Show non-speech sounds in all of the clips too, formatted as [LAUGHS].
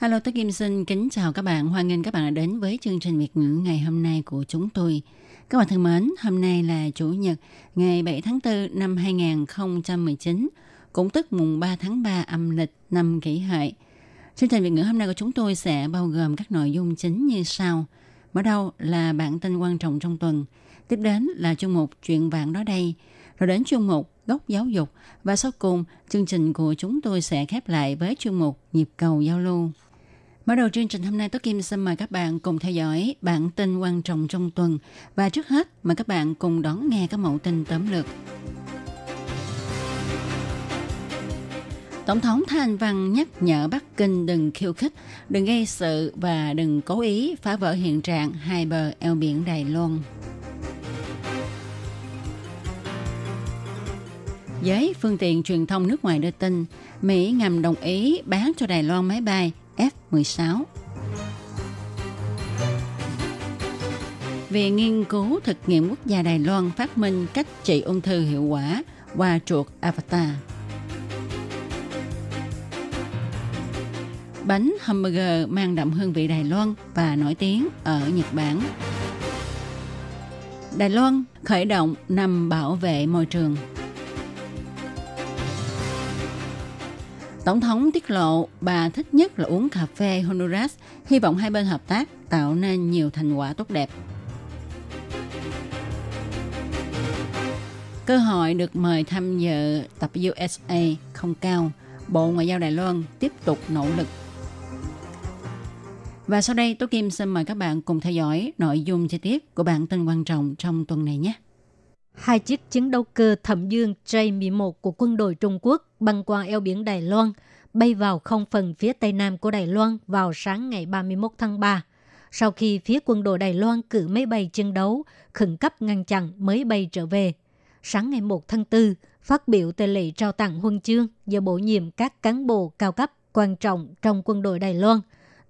Hello, tôi Kim xin kính chào các bạn. Hoan nghênh các bạn đã đến với chương trình Việt ngữ ngày hôm nay của chúng tôi. Các bạn thân mến, hôm nay là Chủ nhật, ngày 7 tháng 4 năm 2019, cũng tức mùng 3 tháng 3 âm lịch năm kỷ hợi. Chương trình Việt ngữ hôm nay của chúng tôi sẽ bao gồm các nội dung chính như sau. Mở đầu là bản tin quan trọng trong tuần, tiếp đến là chuyên mục chuyện vạn đó đây, rồi đến chuyên mục góc giáo dục và sau cùng chương trình của chúng tôi sẽ khép lại với chuyên mục nhịp cầu giao lưu. Mở đầu chương trình hôm nay, Tố Kim xin mời các bạn cùng theo dõi bản tin quan trọng trong tuần. Và trước hết, mời các bạn cùng đón nghe các mẫu tin tóm lược. Tổng thống Thanh Văn nhắc nhở Bắc Kinh đừng khiêu khích, đừng gây sự và đừng cố ý phá vỡ hiện trạng hai bờ eo biển Đài Loan. Giới phương tiện truyền thông nước ngoài đưa tin, Mỹ ngầm đồng ý bán cho Đài Loan máy bay F-16. Viện nghiên cứu thực nghiệm quốc gia Đài Loan phát minh cách trị ung thư hiệu quả qua chuột Avatar. Bánh hamburger mang đậm hương vị Đài Loan và nổi tiếng ở Nhật Bản. Đài Loan khởi động năm bảo vệ môi trường. Tổng thống tiết lộ bà thích nhất là uống cà phê Honduras, hy vọng hai bên hợp tác tạo nên nhiều thành quả tốt đẹp. Cơ hội được mời tham dự tập USA không cao, Bộ Ngoại giao Đài Loan tiếp tục nỗ lực. Và sau đây, Tố Kim xin mời các bạn cùng theo dõi nội dung chi tiết của bản tin quan trọng trong tuần này nhé. Hai chiếc chiến đấu cơ thẩm dương J-11 của quân đội Trung Quốc băng qua eo biển Đài Loan, bay vào không phần phía tây nam của Đài Loan vào sáng ngày 31 tháng 3. Sau khi phía quân đội Đài Loan cử máy bay chiến đấu, khẩn cấp ngăn chặn mới bay trở về. Sáng ngày 1 tháng 4, phát biểu tại lễ trao tặng huân chương do bổ nhiệm các cán bộ cao cấp quan trọng trong quân đội Đài Loan,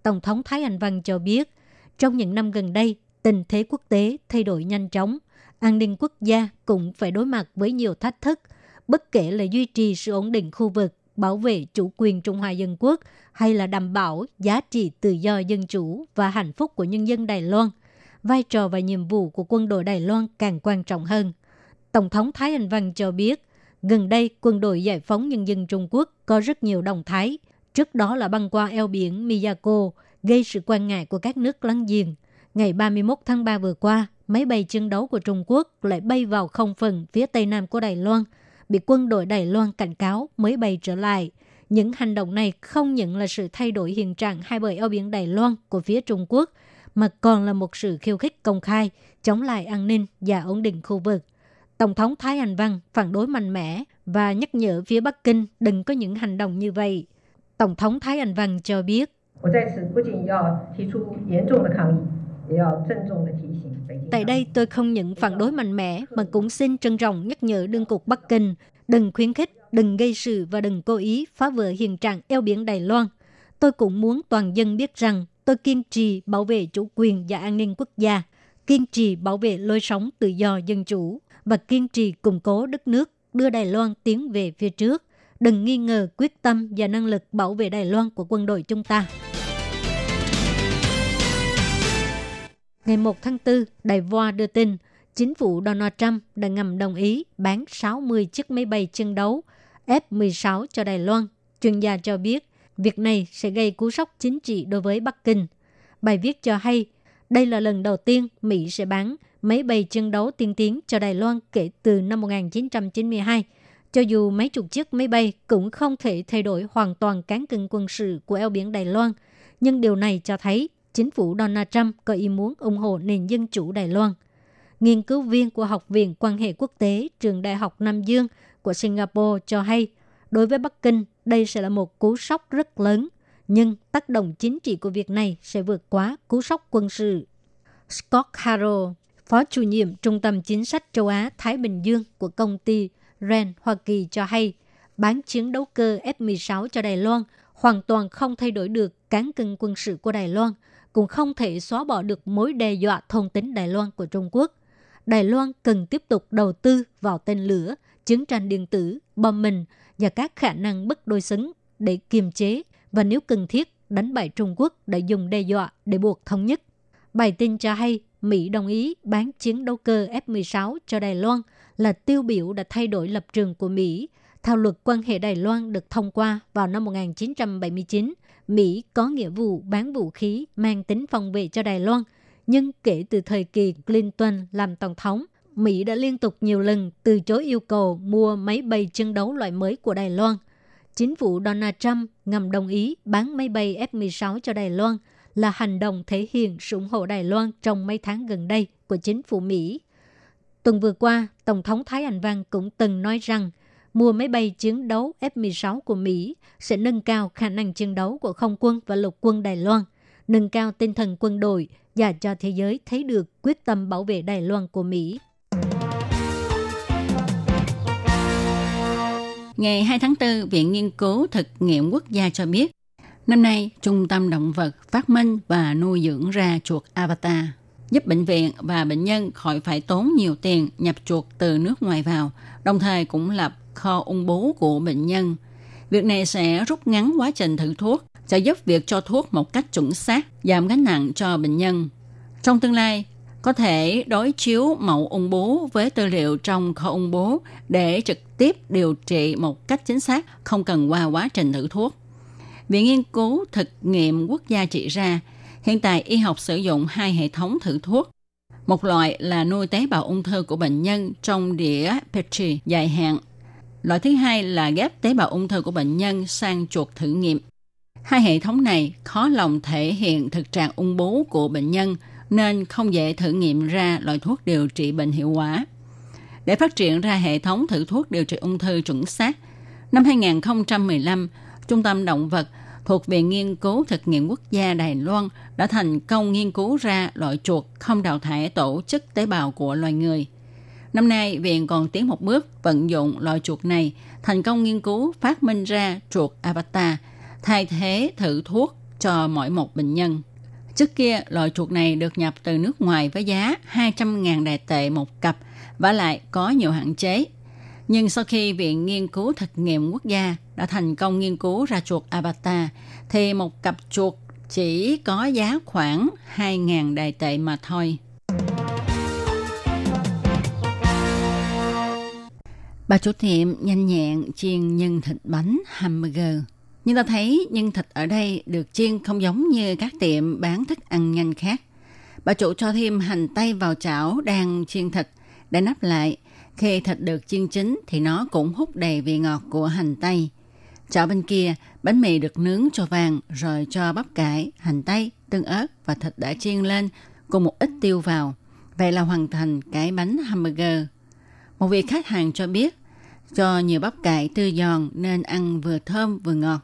Tổng thống Thái Anh Văn cho biết, trong những năm gần đây, tình thế quốc tế thay đổi nhanh chóng, an ninh quốc gia cũng phải đối mặt với nhiều thách thức, bất kể là duy trì sự ổn định khu vực, bảo vệ chủ quyền Trung Hoa Dân Quốc hay là đảm bảo giá trị tự do dân chủ và hạnh phúc của nhân dân Đài Loan. Vai trò và nhiệm vụ của quân đội Đài Loan càng quan trọng hơn. Tổng thống Thái Anh Văn cho biết, gần đây quân đội giải phóng nhân dân Trung Quốc có rất nhiều động thái, trước đó là băng qua eo biển Miyako, gây sự quan ngại của các nước láng giềng. Ngày 31 tháng 3 vừa qua, máy bay chiến đấu của Trung Quốc lại bay vào không phần phía tây nam của Đài Loan, bị quân đội Đài Loan cảnh cáo mới bay trở lại. Những hành động này không những là sự thay đổi hiện trạng hai bờ eo biển Đài Loan của phía Trung Quốc, mà còn là một sự khiêu khích công khai, chống lại an ninh và ổn định khu vực. Tổng thống Thái Anh Văn phản đối mạnh mẽ và nhắc nhở phía Bắc Kinh đừng có những hành động như vậy. Tổng thống Thái Anh Văn cho biết, Tại đây tôi không những phản đối mạnh mẽ mà cũng xin trân trọng nhắc nhở đương cục Bắc Kinh đừng khuyến khích, đừng gây sự và đừng cố ý phá vỡ hiện trạng eo biển Đài Loan. Tôi cũng muốn toàn dân biết rằng tôi kiên trì bảo vệ chủ quyền và an ninh quốc gia, kiên trì bảo vệ lối sống tự do dân chủ và kiên trì củng cố đất nước, đưa Đài Loan tiến về phía trước. Đừng nghi ngờ quyết tâm và năng lực bảo vệ Đài Loan của quân đội chúng ta. Ngày 1 tháng 4, Đài Voa đưa tin, chính phủ Donald Trump đã ngầm đồng ý bán 60 chiếc máy bay chiến đấu F-16 cho Đài Loan. Chuyên gia cho biết, việc này sẽ gây cú sốc chính trị đối với Bắc Kinh. Bài viết cho hay, đây là lần đầu tiên Mỹ sẽ bán máy bay chiến đấu tiên tiến cho Đài Loan kể từ năm 1992. Cho dù mấy chục chiếc máy bay cũng không thể thay đổi hoàn toàn cán cân quân sự của eo biển Đài Loan, nhưng điều này cho thấy chính phủ Donald Trump có ý muốn ủng hộ nền dân chủ Đài Loan. Nghiên cứu viên của Học viện Quan hệ Quốc tế Trường Đại học Nam Dương của Singapore cho hay, Đối với Bắc Kinh, đây sẽ là một cú sốc rất lớn, nhưng tác động chính trị của việc này sẽ vượt quá cú sốc quân sự. Scott Harrow, Phó chủ nhiệm Trung tâm Chính sách châu Á-Thái Bình Dương của công ty RAND Hoa Kỳ cho hay, bán chiến đấu cơ F-16 cho Đài Loan hoàn toàn không thay đổi được cán cân quân sự của Đài Loan, cũng không thể xóa bỏ được mối đe dọa thôn tính Đài Loan của Trung Quốc. Đài Loan cần tiếp tục đầu tư vào tên lửa, chiến tranh điện tử, bom mìn và các khả năng bất đối xứng để kiềm chế và nếu cần thiết đánh bại Trung Quốc để dùng đe dọa để buộc thống nhất. Bài tin cho hay Mỹ đồng ý bán chiến đấu cơ F-16 cho Đài Loan là tiêu biểu đã thay đổi lập trường của Mỹ. Theo luật quan hệ Đài Loan được thông qua vào năm 1979, Mỹ có nghĩa vụ bán vũ khí mang tính phòng vệ cho Đài Loan. Nhưng kể từ thời kỳ Clinton làm tổng thống, Mỹ đã liên tục nhiều lần từ chối yêu cầu mua máy bay chiến đấu loại mới của Đài Loan. Chính phủ Donald Trump ngầm đồng ý bán máy bay F-16 cho Đài Loan – là hành động thể hiện sự ủng hộ Đài Loan trong mấy tháng gần đây của chính phủ Mỹ. Tuần vừa qua, Tổng thống Thái Anh Văn cũng từng nói rằng mua máy bay chiến đấu F-16 của Mỹ sẽ nâng cao khả năng chiến đấu của không quân và lục quân Đài Loan, nâng cao tinh thần quân đội và cho thế giới thấy được quyết tâm bảo vệ Đài Loan của Mỹ. Ngày 2 tháng 4, Viện Nghiên cứu Thực nghiệm Quốc gia cho biết Năm nay, Trung tâm Động vật phát minh và nuôi dưỡng ra chuột Avatar, giúp bệnh viện và bệnh nhân khỏi phải tốn nhiều tiền nhập chuột từ nước ngoài vào, đồng thời cũng lập kho ung bú của bệnh nhân. Việc này sẽ rút ngắn quá trình thử thuốc, sẽ giúp việc cho thuốc một cách chuẩn xác, giảm gánh nặng cho bệnh nhân. Trong tương lai, có thể đối chiếu mẫu ung bú với tư liệu trong kho ung bú để trực tiếp điều trị một cách chính xác, không cần qua quá trình thử thuốc. Viện Nghiên cứu Thực nghiệm Quốc gia chỉ ra, hiện tại y học sử dụng hai hệ thống thử thuốc. Một loại là nuôi tế bào ung thư của bệnh nhân trong đĩa Petri dài hạn. Loại thứ hai là ghép tế bào ung thư của bệnh nhân sang chuột thử nghiệm. Hai hệ thống này khó lòng thể hiện thực trạng ung bú của bệnh nhân nên không dễ thử nghiệm ra loại thuốc điều trị bệnh hiệu quả. Để phát triển ra hệ thống thử thuốc điều trị ung thư chuẩn xác, năm 2015, Trung tâm Động vật thuộc Viện Nghiên cứu Thực nghiệm Quốc gia Đài Loan đã thành công nghiên cứu ra loại chuột không đào thải tổ chức tế bào của loài người. Năm nay, Viện còn tiến một bước vận dụng loại chuột này thành công nghiên cứu phát minh ra chuột avatar, thay thế thử thuốc cho mỗi một bệnh nhân. Trước kia, loại chuột này được nhập từ nước ngoài với giá 200.000 đài tệ một cặp và lại có nhiều hạn chế nhưng sau khi Viện Nghiên cứu Thực nghiệm Quốc gia đã thành công nghiên cứu ra chuột avatar, thì một cặp chuột chỉ có giá khoảng 2.000 đài tệ mà thôi. Bà chủ tiệm nhanh nhẹn chiên nhân thịt bánh hamburger. Nhưng ta thấy nhân thịt ở đây được chiên không giống như các tiệm bán thức ăn nhanh khác. Bà chủ cho thêm hành tây vào chảo đang chiên thịt để nắp lại – khi thịt được chiên chín thì nó cũng hút đầy vị ngọt của hành tây. Chảo bên kia, bánh mì được nướng cho vàng rồi cho bắp cải, hành tây, tương ớt và thịt đã chiên lên cùng một ít tiêu vào. Vậy là hoàn thành cái bánh hamburger. Một vị khách hàng cho biết, cho nhiều bắp cải tươi giòn nên ăn vừa thơm vừa ngọt.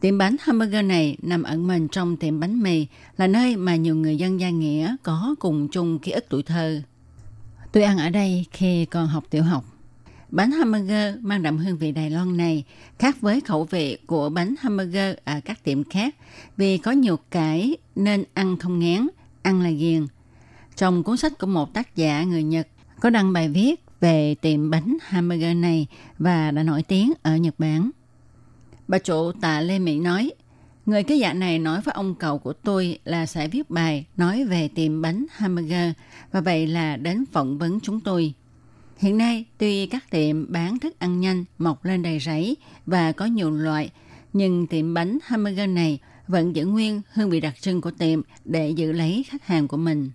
Tiệm bánh hamburger này nằm ẩn mình trong tiệm bánh mì là nơi mà nhiều người dân gia nghĩa có cùng chung ký ức tuổi thơ. Tôi ăn ở đây khi còn học tiểu học. Bánh hamburger mang đậm hương vị Đài Loan này khác với khẩu vị của bánh hamburger ở các tiệm khác vì có nhiều cải nên ăn không ngán, ăn là ghiền. Trong cuốn sách của một tác giả người Nhật có đăng bài viết về tiệm bánh hamburger này và đã nổi tiếng ở Nhật Bản. Bà chủ tạ Lê Mỹ nói, Người cái dạ này nói với ông cậu của tôi là sẽ viết bài nói về tiệm bánh hamburger và vậy là đến phỏng vấn chúng tôi. Hiện nay, tuy các tiệm bán thức ăn nhanh mọc lên đầy rẫy và có nhiều loại, nhưng tiệm bánh hamburger này vẫn giữ nguyên hương vị đặc trưng của tiệm để giữ lấy khách hàng của mình.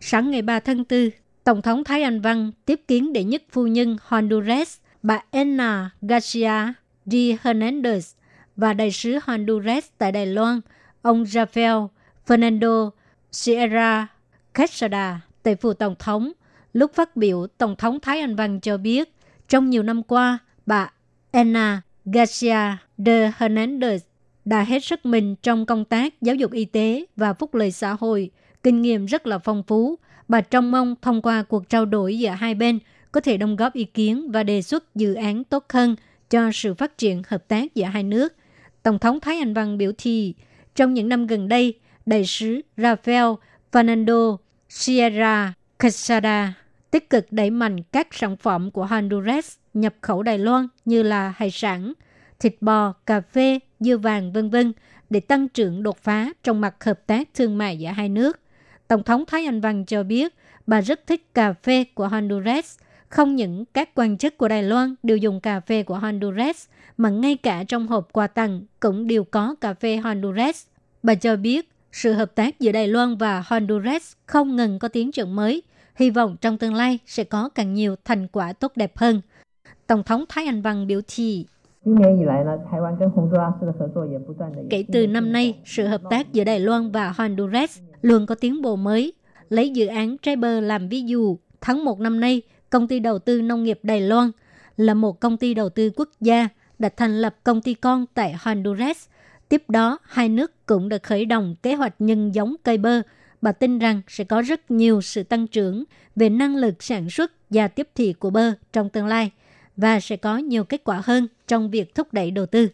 Sáng ngày 3 tháng 4, Tổng thống Thái Anh Văn tiếp kiến đệ nhất phu nhân Honduras bà Anna Garcia de Hernandez và đại sứ Honduras tại Đài Loan, ông Rafael Fernando Sierra Kesada tại phủ tổng thống Lúc phát biểu, Tổng thống Thái Anh Văn cho biết, trong nhiều năm qua, bà Anna Garcia de Hernandez đã hết sức mình trong công tác giáo dục y tế và phúc lợi xã hội, kinh nghiệm rất là phong phú. Bà trông mong thông qua cuộc trao đổi giữa hai bên có thể đóng góp ý kiến và đề xuất dự án tốt hơn cho sự phát triển hợp tác giữa hai nước. Tổng thống Thái Anh Văn biểu thị, trong những năm gần đây, đại sứ Rafael Fernando Sierra Quesada tích cực đẩy mạnh các sản phẩm của Honduras nhập khẩu Đài Loan như là hải sản, thịt bò, cà phê, dưa vàng vân vân để tăng trưởng đột phá trong mặt hợp tác thương mại giữa hai nước. Tổng thống Thái Anh Văn cho biết bà rất thích cà phê của Honduras. Không những các quan chức của Đài Loan đều dùng cà phê của Honduras, mà ngay cả trong hộp quà tặng cũng đều có cà phê Honduras. Bà cho biết sự hợp tác giữa Đài Loan và Honduras không ngừng có tiến triển mới. Hy vọng trong tương lai sẽ có càng nhiều thành quả tốt đẹp hơn. Tổng thống Thái Anh Văn biểu thị Kể từ năm nay, sự hợp tác giữa Đài Loan và Honduras luôn có tiến bộ mới. Lấy dự án trái làm ví dụ, tháng 1 năm nay, công ty đầu tư nông nghiệp Đài Loan là một công ty đầu tư quốc gia đã thành lập công ty con tại Honduras. Tiếp đó, hai nước cũng đã khởi động kế hoạch nhân giống cây bơ. Bà tin rằng sẽ có rất nhiều sự tăng trưởng về năng lực sản xuất và tiếp thị của bơ trong tương lai – và sẽ có nhiều kết quả hơn trong việc thúc đẩy đầu tư.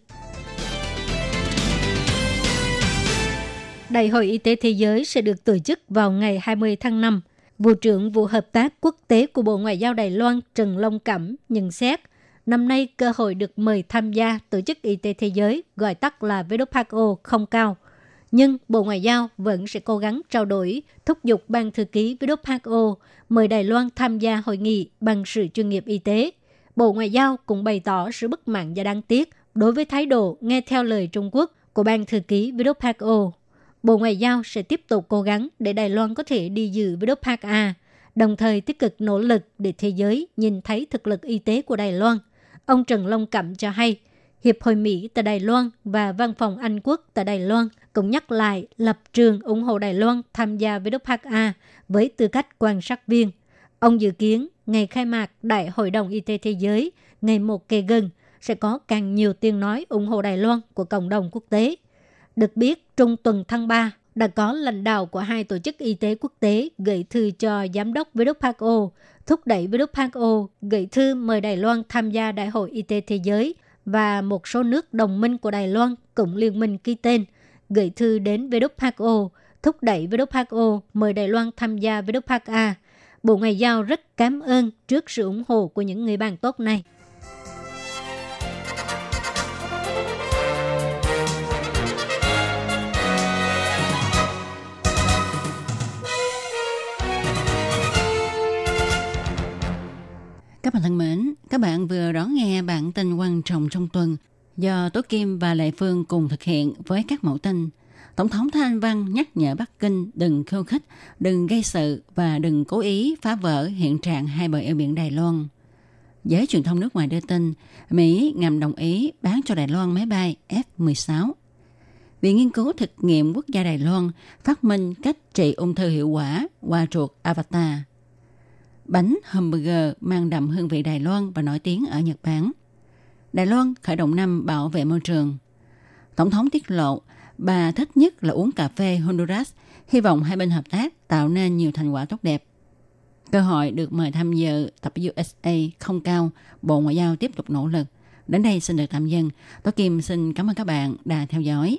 Đại hội Y tế Thế giới sẽ được tổ chức vào ngày 20 tháng 5. Vụ trưởng Vụ Hợp tác Quốc tế của Bộ Ngoại giao Đài Loan Trần Long Cẩm nhận xét, năm nay cơ hội được mời tham gia Tổ chức Y tế Thế giới, gọi tắt là WHO, không cao. Nhưng Bộ Ngoại giao vẫn sẽ cố gắng trao đổi, thúc giục Ban Thư ký WHO mời Đài Loan tham gia hội nghị bằng sự chuyên nghiệp y tế – Bộ Ngoại giao cũng bày tỏ sự bất mãn và đáng tiếc đối với thái độ nghe theo lời Trung Quốc của Ban Thư ký WHO. Bộ Ngoại giao sẽ tiếp tục cố gắng để Đài Loan có thể đi dự who đồng thời tích cực nỗ lực để thế giới nhìn thấy thực lực y tế của Đài Loan. Ông Trần Long Cẩm cho hay, Hiệp hội Mỹ tại Đài Loan và Văn phòng Anh Quốc tại Đài Loan cũng nhắc lại lập trường ủng hộ Đài Loan tham gia WHA với tư cách quan sát viên. Ông dự kiến ngày khai mạc Đại hội đồng Y tế Thế giới ngày một kề gần sẽ có càng nhiều tiếng nói ủng hộ Đài Loan của cộng đồng quốc tế. Được biết, trung tuần tháng 3 đã có lãnh đạo của hai tổ chức y tế quốc tế gửi thư cho giám đốc WHO, thúc đẩy WHO gửi thư mời Đài Loan tham gia Đại hội Y tế Thế giới và một số nước đồng minh của Đài Loan cũng liên minh ký tên, gửi thư đến WHO, thúc đẩy WHO mời Đài Loan tham gia WHA Bộ Ngoại giao rất cảm ơn trước sự ủng hộ của những người bạn tốt này. Các bạn thân mến, các bạn vừa đón nghe bản tin quan trọng trong tuần do Tố Kim và Lệ Phương cùng thực hiện với các mẫu tin – Tổng thống Thanh Văn nhắc nhở Bắc Kinh đừng khiêu khích, đừng gây sự và đừng cố ý phá vỡ hiện trạng hai bờ eo biển Đài Loan. Giới truyền thông nước ngoài đưa tin, Mỹ ngầm đồng ý bán cho Đài Loan máy bay F-16. Viện Nghiên cứu thực nghiệm quốc gia Đài Loan phát minh cách trị ung thư hiệu quả qua chuột Avatar. Bánh hamburger mang đậm hương vị Đài Loan và nổi tiếng ở Nhật Bản. Đài Loan khởi động năm bảo vệ môi trường. Tổng thống tiết lộ Bà thích nhất là uống cà phê Honduras, hy vọng hai bên hợp tác tạo nên nhiều thành quả tốt đẹp. Cơ hội được mời tham dự tập USA không cao, Bộ Ngoại giao tiếp tục nỗ lực. Đến đây xin được tạm dừng. Tố Kim xin cảm ơn các bạn đã theo dõi.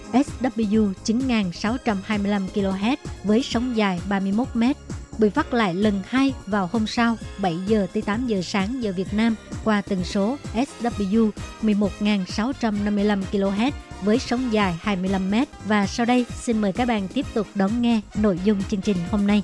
SW 9625 kHz với sóng dài 31 m bị phát lại lần hai vào hôm sau 7 giờ tới 8 giờ sáng giờ Việt Nam qua tần số SW 11.655 kHz với sóng dài 25 m và sau đây, xin mời các bạn tiếp tục đón nghe nội dung chương trình hôm nay.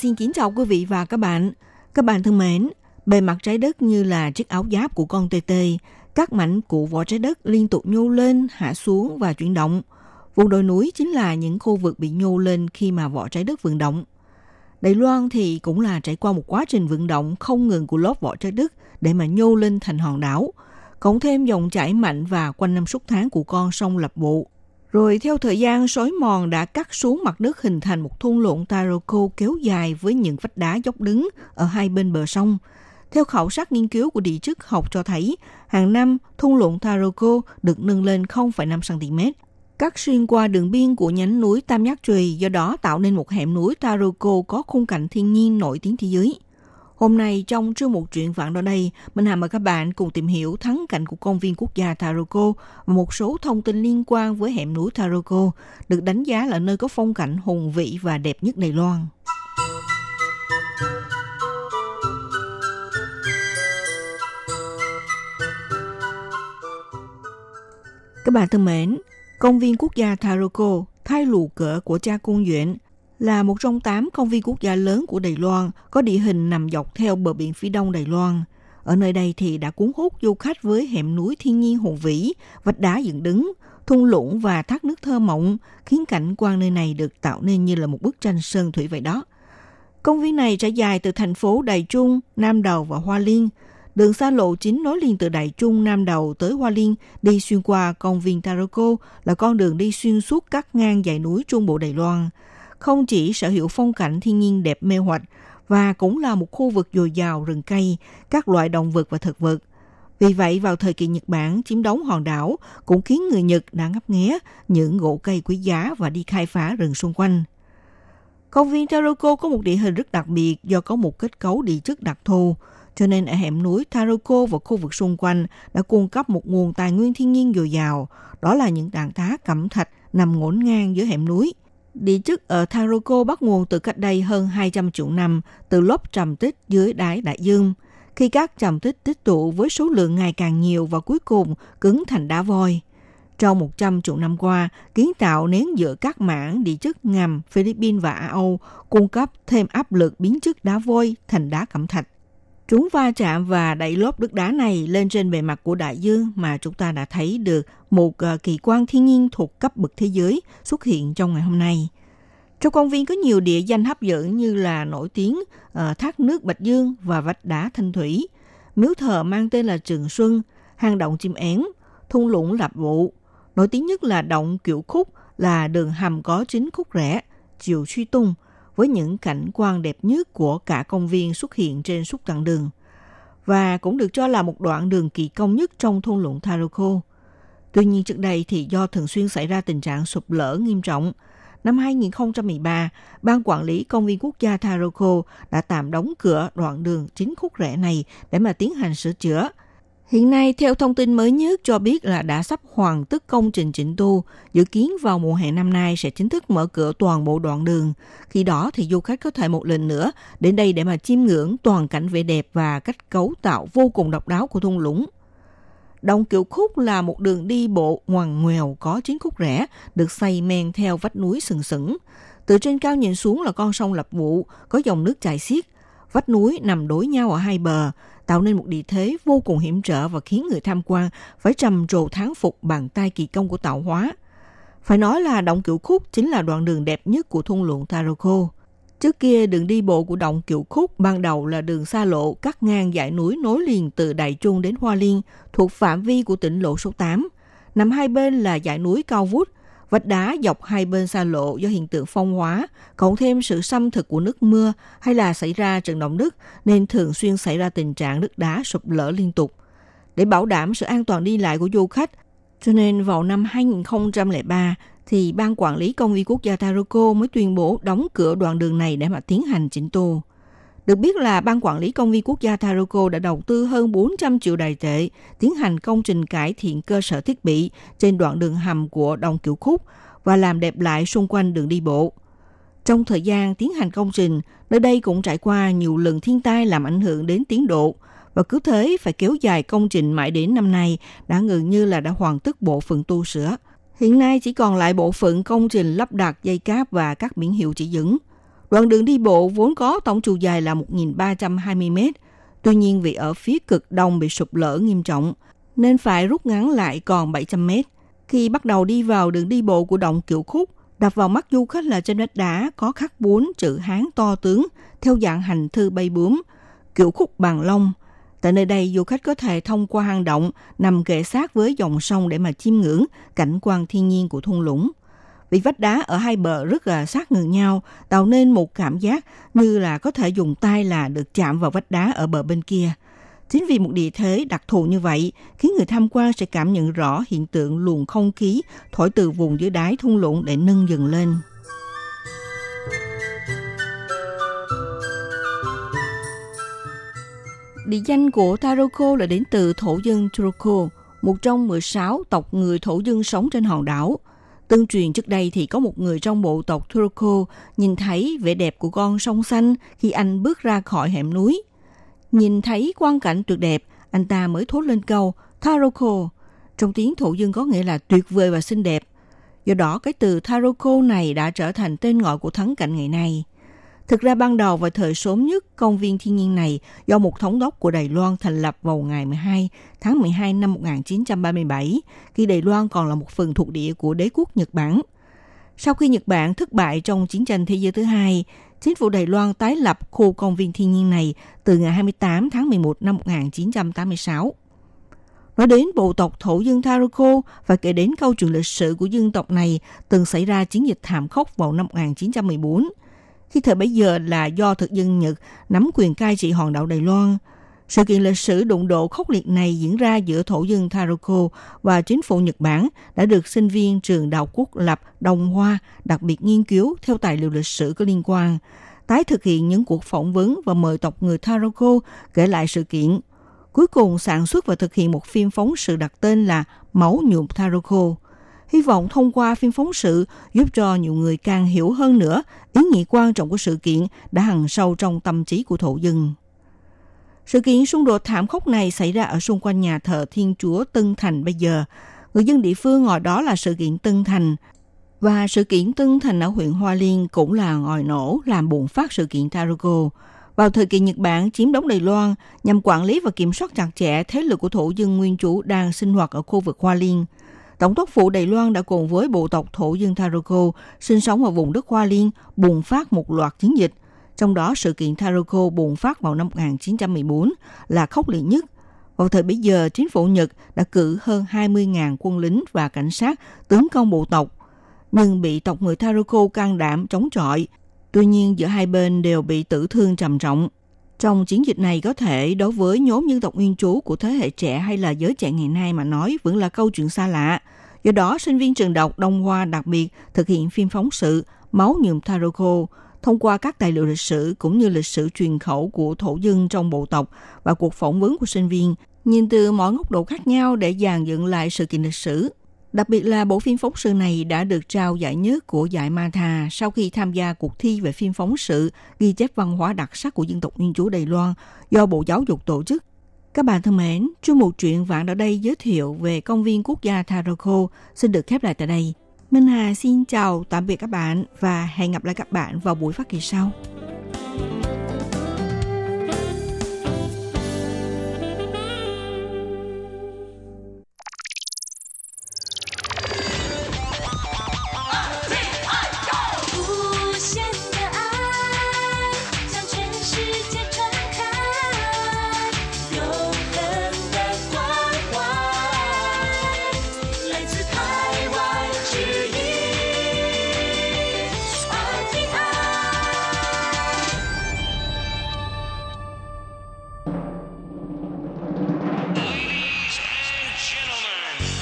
Xin kính chào quý vị và các bạn. Các bạn thân mến, bề mặt trái đất như là chiếc áo giáp của con tê tê, các mảnh của vỏ trái đất liên tục nhô lên, hạ xuống và chuyển động. Vùng đồi núi chính là những khu vực bị nhô lên khi mà vỏ trái đất vận động. Đài Loan thì cũng là trải qua một quá trình vận động không ngừng của lớp vỏ trái đất để mà nhô lên thành hòn đảo, cộng thêm dòng chảy mạnh và quanh năm suốt tháng của con sông Lập Bộ rồi theo thời gian, sói mòn đã cắt xuống mặt đất hình thành một thung lũng Taroko kéo dài với những vách đá dốc đứng ở hai bên bờ sông. Theo khảo sát nghiên cứu của địa chất học cho thấy, hàng năm thung lũng Taroko được nâng lên 0,5 cm. Cắt xuyên qua đường biên của nhánh núi Tam Giác Trùy, do đó tạo nên một hẻm núi Taroko có khung cảnh thiên nhiên nổi tiếng thế giới. Hôm nay trong chương mục truyện vạn đó đây, mình hà mời các bạn cùng tìm hiểu thắng cảnh của công viên quốc gia Taroko và một số thông tin liên quan với hẻm núi Taroko, được đánh giá là nơi có phong cảnh hùng vĩ và đẹp nhất Đài Loan. Các bạn thân mến, công viên quốc gia Taroko, thay lù cỡ của cha cung Duyện là một trong tám công viên quốc gia lớn của Đài Loan, có địa hình nằm dọc theo bờ biển phía đông Đài Loan. Ở nơi đây thì đã cuốn hút du khách với hẻm núi thiên nhiên hùng vĩ, vách đá dựng đứng, thung lũng và thác nước thơ mộng, khiến cảnh quan nơi này được tạo nên như là một bức tranh sơn thủy vậy đó. Công viên này trải dài từ thành phố Đài Trung, Nam Đầu và Hoa Liên. Đường xa lộ chính nối liền từ Đài Trung, Nam Đầu tới Hoa Liên đi xuyên qua công viên Taroko là con đường đi xuyên suốt các ngang dãy núi Trung Bộ Đài Loan – không chỉ sở hữu phong cảnh thiên nhiên đẹp mê hoặc và cũng là một khu vực dồi dào rừng cây, các loại động vật và thực vật. Vì vậy, vào thời kỳ Nhật Bản chiếm đóng hòn đảo cũng khiến người Nhật đã ngấp nghé những gỗ cây quý giá và đi khai phá rừng xung quanh. Công viên Taroko có một địa hình rất đặc biệt do có một kết cấu địa chất đặc thù, cho nên ở hẻm núi Taroko và khu vực xung quanh đã cung cấp một nguồn tài nguyên thiên nhiên dồi dào. Đó là những tảng đá cẩm thạch nằm ngổn ngang giữa hẻm núi – Địa chất ở Taroko bắt nguồn từ cách đây hơn 200 triệu năm từ lớp trầm tích dưới đáy đại dương. Khi các trầm tích tích tụ với số lượng ngày càng nhiều và cuối cùng cứng thành đá voi. Trong 100 triệu năm qua, kiến tạo nén giữa các mảng địa chất ngầm Philippines và Á Âu cung cấp thêm áp lực biến chất đá vôi thành đá cẩm thạch. Chúng va chạm và đẩy lốp đất đá này lên trên bề mặt của đại dương mà chúng ta đã thấy được một ờ, kỳ quan thiên nhiên thuộc cấp bậc thế giới xuất hiện trong ngày hôm nay. Trong công viên có nhiều địa danh hấp dẫn như là nổi tiếng uh, thác nước Bạch Dương và vách đá Thanh Thủy, miếu thờ mang tên là Trường Xuân, hang động chim én, thung lũng Lạp Vụ. Nổi tiếng nhất là động Kiểu Khúc là đường hầm có chính khúc rẽ, chiều truy tung – với những cảnh quan đẹp nhất của cả công viên xuất hiện trên suốt đoạn đường và cũng được cho là một đoạn đường kỳ công nhất trong thôn lũng Taroko. Tuy nhiên trước đây thì do thường xuyên xảy ra tình trạng sụp lở nghiêm trọng, năm 2013, Ban Quản lý Công viên Quốc gia Taroko đã tạm đóng cửa đoạn đường chính khúc rẽ này để mà tiến hành sửa chữa. Hiện nay, theo thông tin mới nhất cho biết là đã sắp hoàn tất công trình chỉnh tu, dự kiến vào mùa hè năm nay sẽ chính thức mở cửa toàn bộ đoạn đường. Khi đó thì du khách có thể một lần nữa đến đây để mà chiêm ngưỡng toàn cảnh vẻ đẹp và cách cấu tạo vô cùng độc đáo của thung lũng. Đồng Kiều Khúc là một đường đi bộ ngoằn ngoèo có chín khúc rẽ, được xây men theo vách núi sừng sững. Từ trên cao nhìn xuống là con sông Lập Vụ, có dòng nước chảy xiết. Vách núi nằm đối nhau ở hai bờ, tạo nên một địa thế vô cùng hiểm trở và khiến người tham quan phải trầm trồ thán phục bàn tay kỳ công của tạo hóa. Phải nói là động Cửu Khúc chính là đoạn đường đẹp nhất của thung lũng Taroko. Trước kia, đường đi bộ của động kiểu Khúc ban đầu là đường xa lộ cắt ngang dãy núi nối liền từ Đại Trung đến Hoa Liên, thuộc phạm vi của tỉnh lộ số 8. Nằm hai bên là dãy núi cao vút, vách đá dọc hai bên xa lộ do hiện tượng phong hóa, cộng thêm sự xâm thực của nước mưa hay là xảy ra trận động đất nên thường xuyên xảy ra tình trạng đất đá sụp lở liên tục. Để bảo đảm sự an toàn đi lại của du khách, cho nên vào năm 2003, thì Ban Quản lý Công viên Quốc gia Taroko mới tuyên bố đóng cửa đoạn đường này để mà tiến hành chỉnh tu. Được biết là Ban Quản lý Công viên Quốc gia Taroko đã đầu tư hơn 400 triệu đài tệ tiến hành công trình cải thiện cơ sở thiết bị trên đoạn đường hầm của Đồng Kiểu Khúc và làm đẹp lại xung quanh đường đi bộ. Trong thời gian tiến hành công trình, nơi đây cũng trải qua nhiều lần thiên tai làm ảnh hưởng đến tiến độ và cứ thế phải kéo dài công trình mãi đến năm nay đã gần như là đã hoàn tất bộ phận tu sửa – Hiện nay chỉ còn lại bộ phận công trình lắp đặt dây cáp và các biển hiệu chỉ dẫn. Đoạn đường đi bộ vốn có tổng chiều dài là 1.320 mét. Tuy nhiên vì ở phía cực đông bị sụp lở nghiêm trọng, nên phải rút ngắn lại còn 700 mét. Khi bắt đầu đi vào đường đi bộ của động Kiệu Khúc, đập vào mắt du khách là trên vách đá có khắc bốn chữ Hán to tướng theo dạng hành thư bay bướm, Kiệu Khúc bằng lông, Tại nơi đây, du khách có thể thông qua hang động nằm kề sát với dòng sông để mà chiêm ngưỡng cảnh quan thiên nhiên của thung lũng. Vì vách đá ở hai bờ rất là sát người nhau, tạo nên một cảm giác như là có thể dùng tay là được chạm vào vách đá ở bờ bên kia. Chính vì một địa thế đặc thù như vậy, khiến người tham quan sẽ cảm nhận rõ hiện tượng luồng không khí thổi từ vùng dưới đáy thung lũng để nâng dần lên. Địa danh của Taroko là đến từ thổ dân Turoko, một trong 16 tộc người thổ dân sống trên hòn đảo. Tương truyền trước đây thì có một người trong bộ tộc Turco nhìn thấy vẻ đẹp của con sông xanh khi anh bước ra khỏi hẻm núi. Nhìn thấy quang cảnh tuyệt đẹp, anh ta mới thốt lên câu Taroko. Trong tiếng thổ dân có nghĩa là tuyệt vời và xinh đẹp. Do đó, cái từ Taroko này đã trở thành tên gọi của thắng cảnh ngày nay. Thực ra ban đầu và thời sớm nhất, công viên thiên nhiên này do một thống đốc của Đài Loan thành lập vào ngày 12 tháng 12 năm 1937, khi Đài Loan còn là một phần thuộc địa của đế quốc Nhật Bản. Sau khi Nhật Bản thất bại trong chiến tranh thế giới thứ hai, chính phủ Đài Loan tái lập khu công viên thiên nhiên này từ ngày 28 tháng 11 năm 1986. Nói đến bộ tộc thổ dân Taroko và kể đến câu chuyện lịch sử của dân tộc này từng xảy ra chiến dịch thảm khốc vào năm 1914 khi thời bấy giờ là do thực dân Nhật nắm quyền cai trị hòn đảo Đài Loan. Sự kiện lịch sử đụng độ khốc liệt này diễn ra giữa thổ dân Taroko và chính phủ Nhật Bản đã được sinh viên trường Đạo Quốc lập Đồng Hoa đặc biệt nghiên cứu theo tài liệu lịch sử có liên quan, tái thực hiện những cuộc phỏng vấn và mời tộc người Taroko kể lại sự kiện. Cuối cùng sản xuất và thực hiện một phim phóng sự đặt tên là Máu nhuộm Taroko – hy vọng thông qua phim phóng sự giúp cho nhiều người càng hiểu hơn nữa ý nghĩa quan trọng của sự kiện đã hằn sâu trong tâm trí của thổ dân. Sự kiện xung đột thảm khốc này xảy ra ở xung quanh nhà thờ Thiên Chúa Tân Thành bây giờ. Người dân địa phương gọi đó là sự kiện Tân Thành. Và sự kiện Tân Thành ở huyện Hoa Liên cũng là ngòi nổ làm bùng phát sự kiện Tarugo. Vào thời kỳ Nhật Bản, chiếm đóng Đài Loan nhằm quản lý và kiểm soát chặt chẽ thế lực của thổ dân nguyên chủ đang sinh hoạt ở khu vực Hoa Liên – Tổng thống phủ Đài Loan đã cùng với bộ tộc thổ dân Taroko sinh sống ở vùng đất Hoa Liên bùng phát một loạt chiến dịch. Trong đó, sự kiện Taroko bùng phát vào năm 1914 là khốc liệt nhất. Vào thời bấy giờ, chính phủ Nhật đã cử hơn 20.000 quân lính và cảnh sát tấn công bộ tộc, nhưng bị tộc người Taroko can đảm chống chọi. Tuy nhiên, giữa hai bên đều bị tử thương trầm trọng. Trong chiến dịch này có thể đối với nhóm dân tộc nguyên trú của thế hệ trẻ hay là giới trẻ ngày nay mà nói vẫn là câu chuyện xa lạ. Do đó, sinh viên trường đọc Đông Hoa đặc biệt thực hiện phim phóng sự Máu nhuộm Taroko thông qua các tài liệu lịch sử cũng như lịch sử truyền khẩu của thổ dân trong bộ tộc và cuộc phỏng vấn của sinh viên nhìn từ mọi góc độ khác nhau để dàn dựng lại sự kiện lịch sử. Đặc biệt là bộ phim phóng sự này đã được trao giải nhất của giải Mata sau khi tham gia cuộc thi về phim phóng sự ghi chép văn hóa đặc sắc của dân tộc Nguyên Chúa Đài Loan do Bộ Giáo dục tổ chức. Các bạn thân mến, chương mục truyện vạn ở đây giới thiệu về công viên quốc gia Taroko xin được khép lại tại đây. Minh Hà xin chào tạm biệt các bạn và hẹn gặp lại các bạn vào buổi phát kỳ sau.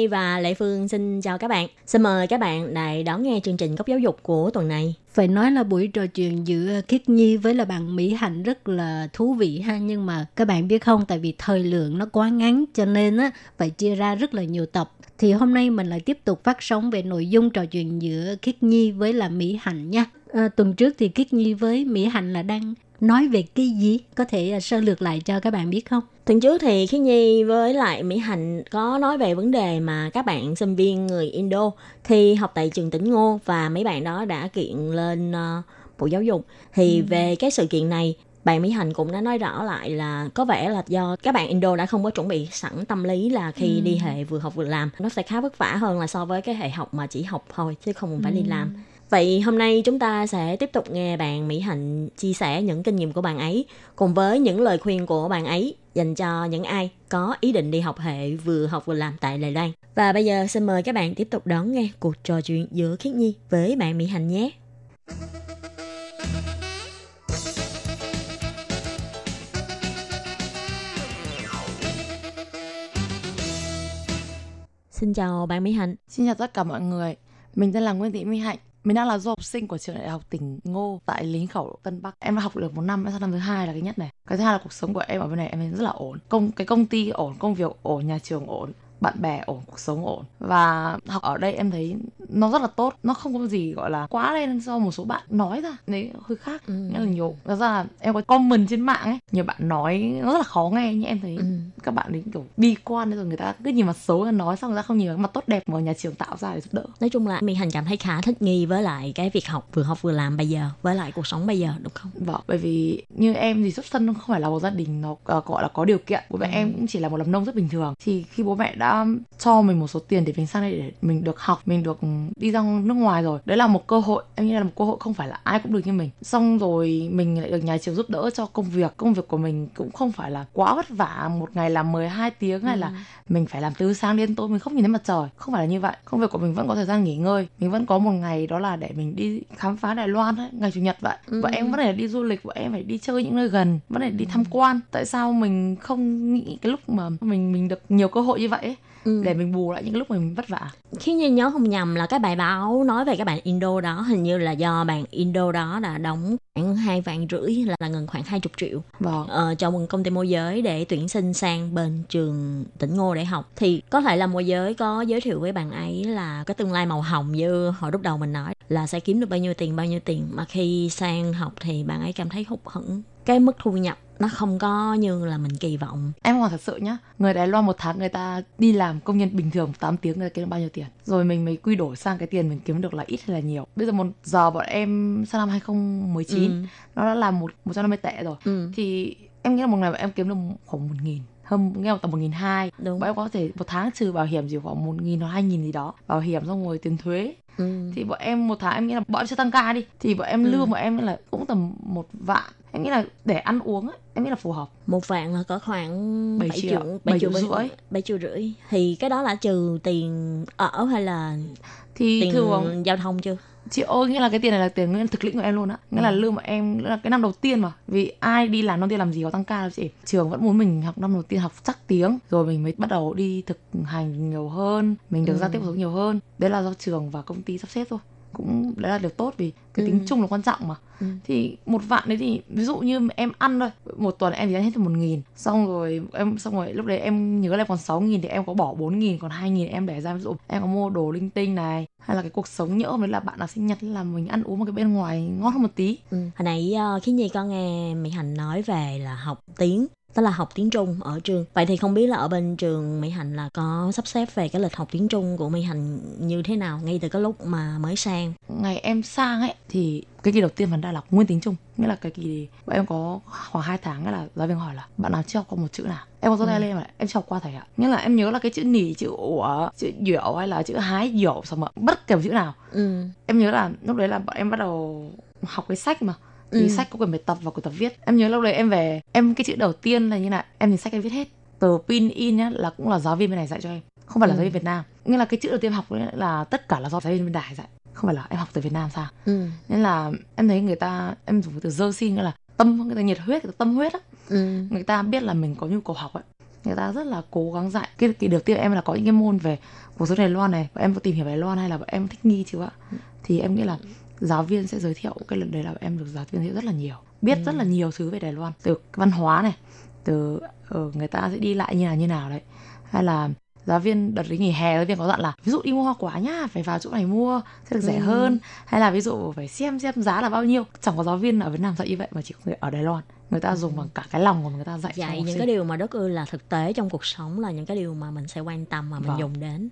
Nhi và Lệ Phương xin chào các bạn. Xin mời các bạn lại đón nghe chương trình góc giáo dục của tuần này. Phải nói là buổi trò chuyện giữa Khiết Nhi với là bạn Mỹ Hạnh rất là thú vị ha. Nhưng mà các bạn biết không, tại vì thời lượng nó quá ngắn cho nên á phải chia ra rất là nhiều tập. Thì hôm nay mình lại tiếp tục phát sóng về nội dung trò chuyện giữa Khiết Nhi với là Mỹ Hạnh nha. À, tuần trước thì Khiết Nhi với Mỹ Hạnh là đang nói về cái gì? Có thể uh, sơ lược lại cho các bạn biết không? Tuần trước thì Khí Nhi với lại Mỹ Hạnh có nói về vấn đề mà các bạn sinh viên người Indo thì học tại trường tỉnh Ngô và mấy bạn đó đã kiện lên uh, Bộ Giáo dục. Thì ừ. về cái sự kiện này bạn Mỹ Hạnh cũng đã nói rõ lại là có vẻ là do các bạn Indo đã không có chuẩn bị sẵn tâm lý là khi ừ. đi hệ vừa học vừa làm nó sẽ khá vất vả hơn là so với cái hệ học mà chỉ học thôi chứ không phải ừ. đi làm Vậy hôm nay chúng ta sẽ tiếp tục nghe bạn Mỹ Hạnh chia sẻ những kinh nghiệm của bạn ấy cùng với những lời khuyên của bạn ấy dành cho những ai có ý định đi học hệ vừa học vừa làm tại Đài Loan. Và bây giờ xin mời các bạn tiếp tục đón nghe cuộc trò chuyện giữa Khiết Nhi với bạn Mỹ Hạnh nhé. Xin chào bạn Mỹ Hạnh. Xin chào tất cả mọi người. Mình tên là Nguyễn Thị Mỹ Hạnh. Mình đang là du học sinh của trường đại học tỉnh Ngô tại Lính Khẩu Tân Bắc. Em đã học được một năm, sang năm thứ hai là cái nhất này. Cái thứ hai là cuộc sống của em ở bên này em thấy rất là ổn. Công cái công ty ổn, công việc ổn, nhà trường ổn bạn bè ổn cuộc sống ổn và học ở đây em thấy nó rất là tốt nó không có gì gọi là quá lên do một số bạn nói ra đấy hơi khác ừ. nghĩa là nhiều thật ra là em có comment trên mạng ấy nhiều bạn nói nó rất là khó nghe nhưng em thấy ừ. các bạn ấy kiểu bi quan rồi người ta cứ nhìn mặt xấu ra nói xong người ta không nhìn vào mặt tốt đẹp mà nhà trường tạo ra để giúp đỡ nói chung là mình hành cảm thấy khá thích nghi với lại cái việc học vừa học vừa làm bây giờ với lại cuộc sống bây giờ đúng không vâng bởi vì như em thì xuất thân không phải là một gia đình nó uh, gọi là có điều kiện bố mẹ ừ. em cũng chỉ là một làm nông rất bình thường thì khi bố mẹ đã cho mình một số tiền để mình sang đây để mình được học mình được đi ra nước ngoài rồi. Đấy là một cơ hội em nghĩ là một cơ hội không phải là ai cũng được như mình. Xong rồi mình lại được nhà trường giúp đỡ cho công việc. Công việc của mình cũng không phải là quá vất vả. Một ngày làm 12 tiếng hay ừ. là mình phải làm từ sáng đến tối mình không nhìn thấy mặt trời. Không phải là như vậy. Công việc của mình vẫn có thời gian nghỉ ngơi. Mình vẫn có một ngày đó là để mình đi khám phá Đài Loan ấy, ngày chủ nhật vậy. Ừ. và em vẫn phải đi du lịch và em phải đi chơi những nơi gần vẫn phải đi tham quan. Tại sao mình không nghĩ cái lúc mà mình mình được nhiều cơ hội như vậy ấy, ừ. để mình bù lại những lúc mình vất vả khi như nhớ không nhầm là cái bài báo nói về các bạn Indo đó hình như là do bạn Indo đó đã đóng khoảng hai vạn rưỡi là, là gần khoảng hai chục triệu vâng. ờ, cho một công ty môi giới để tuyển sinh sang bên trường tỉnh Ngô để học thì có thể là môi giới có giới thiệu với bạn ấy là cái tương lai màu hồng như hồi lúc đầu mình nói là sẽ kiếm được bao nhiêu tiền bao nhiêu tiền mà khi sang học thì bạn ấy cảm thấy hụt hẫng cái mức thu nhập nó không có như là mình kỳ vọng. Em hỏi thật sự nhá người đài loan một tháng người ta đi làm công nhân bình thường 8 tiếng người ta kiếm được bao nhiêu tiền? Rồi mình mới quy đổi sang cái tiền mình kiếm được là ít hay là nhiều? Bây giờ một giờ bọn em sang năm 2019 ừ. nó đã là một một trăm năm mươi tệ rồi. Ừ. thì em nghĩ là một ngày bọn em kiếm được khoảng một nghìn hơn nghe tầm một nghìn hai. Bọn em có thể một tháng trừ bảo hiểm gì khoảng một nghìn hoặc hai nghìn gì đó. Bảo hiểm xong rồi tiền thuế Ừ. thì bọn em một tháng em nghĩ là bọn em sẽ tăng ca đi thì bọn em Ừ. lương bọn em là cũng tầm một vạn em nghĩ là để ăn uống ấy, em nghĩ là phù hợp một vạn là có khoảng Bảy 7 triệu, bảy 7 triệu triệu rưỡi. 7 triệu rưỡi. Thì cái đó là trừ tiền ở hay là thì tiền thường giao thông chưa? Chị ơi nghĩa là cái tiền này là tiền là thực lĩnh của em luôn á. Nghĩa là lương của em là cái năm đầu tiên mà. Vì ai đi làm năm tiên làm gì có tăng ca đâu chị trường vẫn muốn mình học năm đầu tiên học chắc tiếng. Rồi mình mới bắt đầu đi thực hành nhiều hơn mình được Ừ. giao tiếp cuộc nhiều hơn. Đấy là do trường và công ty sắp xếp thôi. Cũng đấy là điều tốt vì cái Ừ. tính chung là quan trọng mà. Ừ. thì một vạn đấy thì ví dụ như em ăn thôi một tuần em chỉ ăn hết một nghìn. Xong rồi em xong rồi lúc đấy em nhớ là còn sáu nghìn thì em có bỏ bốn nghìn còn hai nghìn em để ra ví dụ. Em có mua đồ linh tinh này hay là cái cuộc sống nhỡ với là bạn nào sinh nhật là mình ăn uống một cái bên ngoài ngon hơn một tí Ừ. Hồi nãy ờ, uh, khi Nhi con nghe Mỹ Hạnh nói về là học tiếng tức là học tiếng Trung ở trường. Vậy thì không biết là ở bên trường Mỹ Hạnh là có sắp xếp về cái lịch học tiếng Trung của Mỹ Hạnh như thế nào ngay từ cái lúc mà mới sang. ngày em sang ấy thì cái kỳ đầu tiên vẫn đã là nguyên tính chung nghĩa là cái kỳ bọn em có khoảng 2 tháng là giáo viên hỏi là bạn nào chưa học qua một chữ nào em có giơ tay Ừ. lên mà em chưa học qua thầy ạ nghĩa là em nhớ là cái chữ nỉ chữ ủa chữ dẻo hay là chữ hái dẻo xong mà bất kể một chữ nào Ừ. em nhớ là lúc đấy là bọn em bắt đầu học cái sách mà Ừ. sách có quyển bài tập và quyển tập viết. Em nhớ lúc đấy em về em cái chữ đầu tiên là như này. Em nhìn sách em viết hết. Từ pin in nhá là cũng là giáo viên bên này dạy cho em. Không phải là Ừ. giáo viên Việt Nam. Nghĩa là cái chữ đầu tiên học ấy là tất cả là do giáo viên bên đài dạy. Không phải là em học từ Việt Nam sao? Ừ. nên là em thấy người ta em dùng từ dơ xin nghĩa là tâm người ta nhiệt huyết người ta tâm huyết á. Ừ. người ta biết là mình có nhu cầu học ấy. Người ta rất là cố gắng dạy. Cái kỳ đầu tiên em là có những cái môn về cuộc sống Đài Loan này bọn em có tìm hiểu về Đài Loan hay là em thích nghi chưa ạ? Thì em nghĩ là giáo viên sẽ giới thiệu cái lần đấy là em được giáo viên giới thiệu rất là nhiều biết rất là nhiều thứ về Đài Loan từ văn hóa này từ ờ, người ta sẽ đi lại như nào như nào đấy hay là giáo viên đợt đấy nghỉ hè giáo viên có dặn là ví dụ đi mua hoa quả nhá phải vào chỗ này mua sẽ được rẻ Ừ. hơn hay là ví dụ phải xem xem giá là bao nhiêu chẳng có giáo viên ở Việt Nam dạy như vậy mà chỉ có người ở Đài Loan người ta dùng bằng cả cái lòng của người ta dạy cho Dạy những sinh. cái điều mà rất là thực tế trong cuộc sống là những cái điều mà mình sẽ quan tâm mà mình Vâng. dùng đến.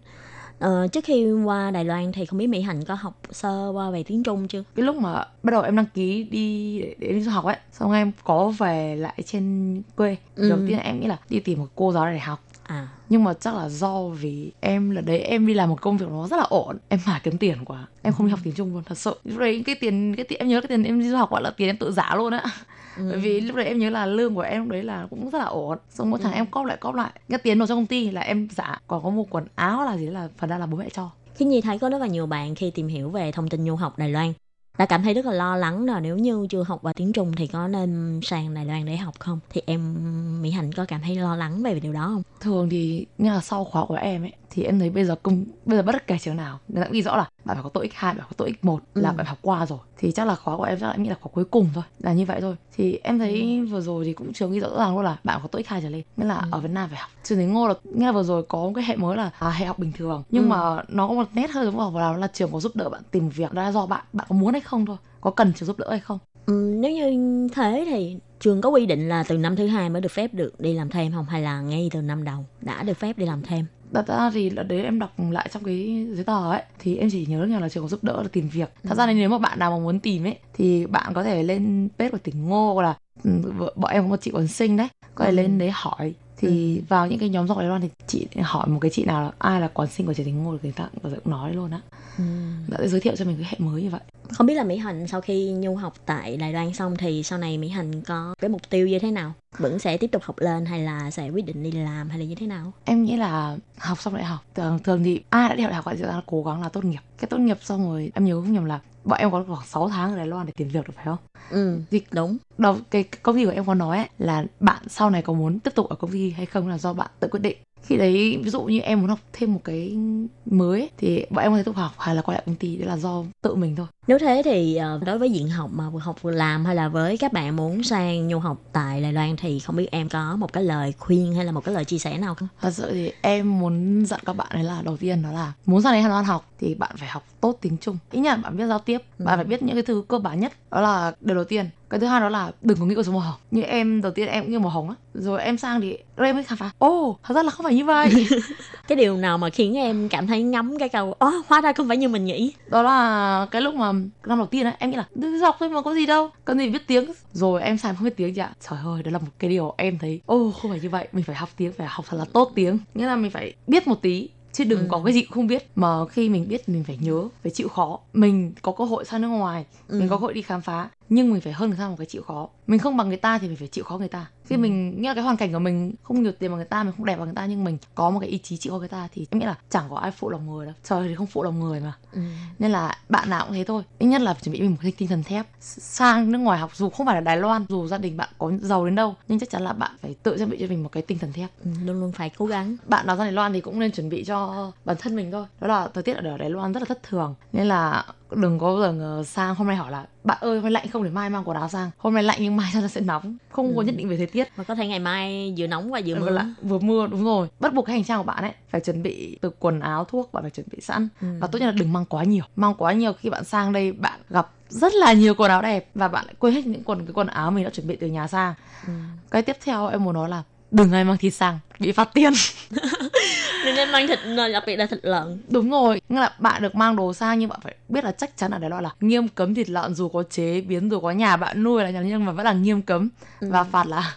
Ờ, trước khi qua Đài Loan thì không biết Mỹ Hạnh có học sơ qua về tiếng Trung chưa? cái lúc mà bắt đầu em đăng ký đi để, để đi du học ấy xong em có về lại trên quê Ừ. đầu tiên em nghĩ là đi tìm một cô giáo để học À, nhưng mà chắc là do vì em là đấy em đi làm một công việc nó rất là ổn. Em phải kiếm tiền quá. Em không đi học tiếng trung luôn thật sự. Lúc đấy cái tiền cái tiền em nhớ cái tiền em đi du học gọi là tiền em tự giả luôn á. Ừ. bởi vì lúc đấy em nhớ là lương của em lúc đấy là cũng rất là ổn. Xong mỗi tháng em cóp lại cóp lại. Cái tiền nộp cho công ty là em giả. Còn có một quần áo là gì là phần ra là bố mẹ cho. Khi Nhi thấy có rất là nhiều bạn khi tìm hiểu về thông tin du học Đài Loan đã cảm thấy rất là lo lắng là nếu như chưa học qua tiếng Trung thì có nên sang Đài Loan để học không? Thì em, Mỹ Hạnh có cảm thấy lo lắng về điều đó không? thường thì như là sau khóa của em ấy thì em thấy bây giờ công bây giờ bất kể trường nào người ta ghi rõ là bạn phải có TOEIC 2, bạn phải có TOEIC 1 là Ừ. bạn học qua rồi thì chắc là khóa của em chắc là em nghĩ là khóa cuối cùng thôi là như vậy thôi thì em thấy vừa rồi thì cũng trường ghi rõ ràng luôn là bạn có TOEIC 2 trở lên nghĩa là Ừ. ở Việt Nam phải học trường Thánh Ngô là là vừa rồi có một cái hệ mới là à, hệ học bình thường nhưng Ừ. mà nó có một nét hơi giống vào là, là trường có giúp đỡ bạn tìm việc đó là do bạn bạn có muốn hay không thôi có cần trường giúp đỡ hay không Ừ, nếu như thế thì trường có quy định là từ năm thứ hai mới được phép được đi làm thêm không hay là ngay từ năm đầu đã được phép đi làm thêm? Thật ra thì là đấy em đọc lại trong cái giấy tờ ấy thì em chỉ nhớ rằng là trường có giúp đỡ là tìm việc. Thật ra nếu mà bạn nào mà muốn tìm ấy thì bạn có thể lên page của tỉnh Ngô là ừ, bọn em có một chị còn sinh đấy, có thể Ừ. lên đấy hỏi thì vào những cái nhóm dọc Đài Loan thì chị hỏi một cái chị nào là ai là quản sinh của Ngô thì người ta cũng nói luôn á. Ừ. Đã giới thiệu cho mình cái hệ mới như vậy. Không biết là Mỹ Hạnh sau khi nhu học tại Đài Loan xong thì sau này Mỹ Hạnh có cái mục tiêu như thế nào? Vẫn sẽ tiếp tục học lên hay là sẽ quyết định đi làm hay là như thế nào? Em nghĩ là học xong đại học thường, thường thì ai đã đi học đại học thì sẽ cố gắng là tốt nghiệp. Cái tốt nghiệp xong rồi em nhớ không nhầm là bọn em có khoảng 6 tháng ở Đài Loan để tìm việc được phải không? Ừ, Thì đúng. đầu cái công ty của em có nói ấy, là bạn sau này có muốn tiếp tục ở công ty hay không là do bạn tự quyết định khi đấy ví dụ như em muốn học thêm một cái mới ấy, thì bọn em có thể tiếp tục học hay là quay lại công ty đấy là do tự mình thôi Nếu thế thì ờ, đối với diện học mà vừa học vừa làm hay là với các bạn muốn sang nhu học tại Đài Loan thì không biết em có một cái lời khuyên hay là một cái lời chia sẻ nào không? thật sự thì em muốn dặn các bạn ấy là đầu tiên đó là muốn sang đấy Hà Lan học thì bạn phải học tốt tiếng Trung. Nhất là bạn biết giao tiếp Ừ. bạn phải biết những cái thứ cơ bản nhất. Đó là điều đầu tiên. Cái thứ hai đó là đừng có nghĩ cuộc sống màu hồng. Như em đầu tiên em cũng như màu hồng á. Rồi em sang thì em mới khám phá. Ô thật ra là không phải như vậy. [LAUGHS] Cái điều nào mà khiến em cảm thấy ngắm cái câu Ồ, hóa ra không phải như mình nghĩ. đó là cái lúc mà năm đầu tiên á em nghĩ là cứ học thôi mà có gì đâu cần gì biết tiếng. Rồi em sai không biết tiếng chị ạ. Trời ơi đó là một cái điều em thấy ô không phải như vậy mình phải học tiếng phải học thật là tốt tiếng. Nghĩa là mình phải biết một tí chứ đừng Ừ. có cái gì cũng không biết. Mà khi mình biết mình phải nhớ phải chịu khó. Mình có cơ hội sang nước ngoài Ừ. mình có cơ hội đi khám phá nhưng mình phải hơn người ta một cái chịu khó. Mình không bằng người ta thì mình phải chịu khó người ta. Khi Ừ. mình nghĩa là cái hoàn cảnh của mình không nhiều tiền bằng người ta mình không đẹp bằng người ta nhưng mình có một cái ý chí chịu khó người ta thì em nghĩ là chẳng có ai phụ lòng người đâu. Trời thì không phụ lòng người mà. Ừ. nên là bạn nào cũng thế thôi. Ít nhất là chuẩn bị mình một cái tinh thần thép. Sang nước ngoài học dù không phải là Đài Loan dù gia đình bạn có giàu đến đâu nhưng chắc chắn là bạn phải tự trang bị cho mình một cái tinh thần thép. Ừ, luôn luôn phải cố gắng. Bạn nào ra Đài Loan thì cũng nên chuẩn bị cho bản thân mình thôi. Đó là thời tiết ở Đài Loan rất là thất thường. Nên là đừng có giờ sang hôm nay hỏi là bạn ơi hôm nay lạnh không để mai mang quần áo sang. Hôm nay lạnh nhưng mai nó sẽ nóng. Không có Ừ. nhất định về thời tiết. Và có thể ngày mai vừa nóng và vừa vừa mưa. vừa mưa đúng rồi. Bắt buộc cái hành trang của bạn ấy phải chuẩn bị từ quần áo thuốc bạn phải chuẩn bị sẵn. Ừ. và tốt nhất là đừng mang quá nhiều. Mang quá nhiều khi bạn sang đây bạn gặp rất là nhiều quần áo đẹp và bạn lại quên hết những quần cái quần áo mình đã chuẩn bị từ nhà sang. Ừ. cái tiếp theo em muốn nói là đừng ai mang thịt sang bị phạt tiền [LAUGHS] đừng nên mang thịt đặc biệt là thịt lợn. Đúng rồi nghĩa là bạn được mang đồ sang nhưng bạn phải biết là chắc chắn ở Đài Loan là nghiêm cấm thịt lợn dù có chế biến dù có nhà bạn nuôi là nhưng mà vẫn là nghiêm cấm. Ừ. và phạt là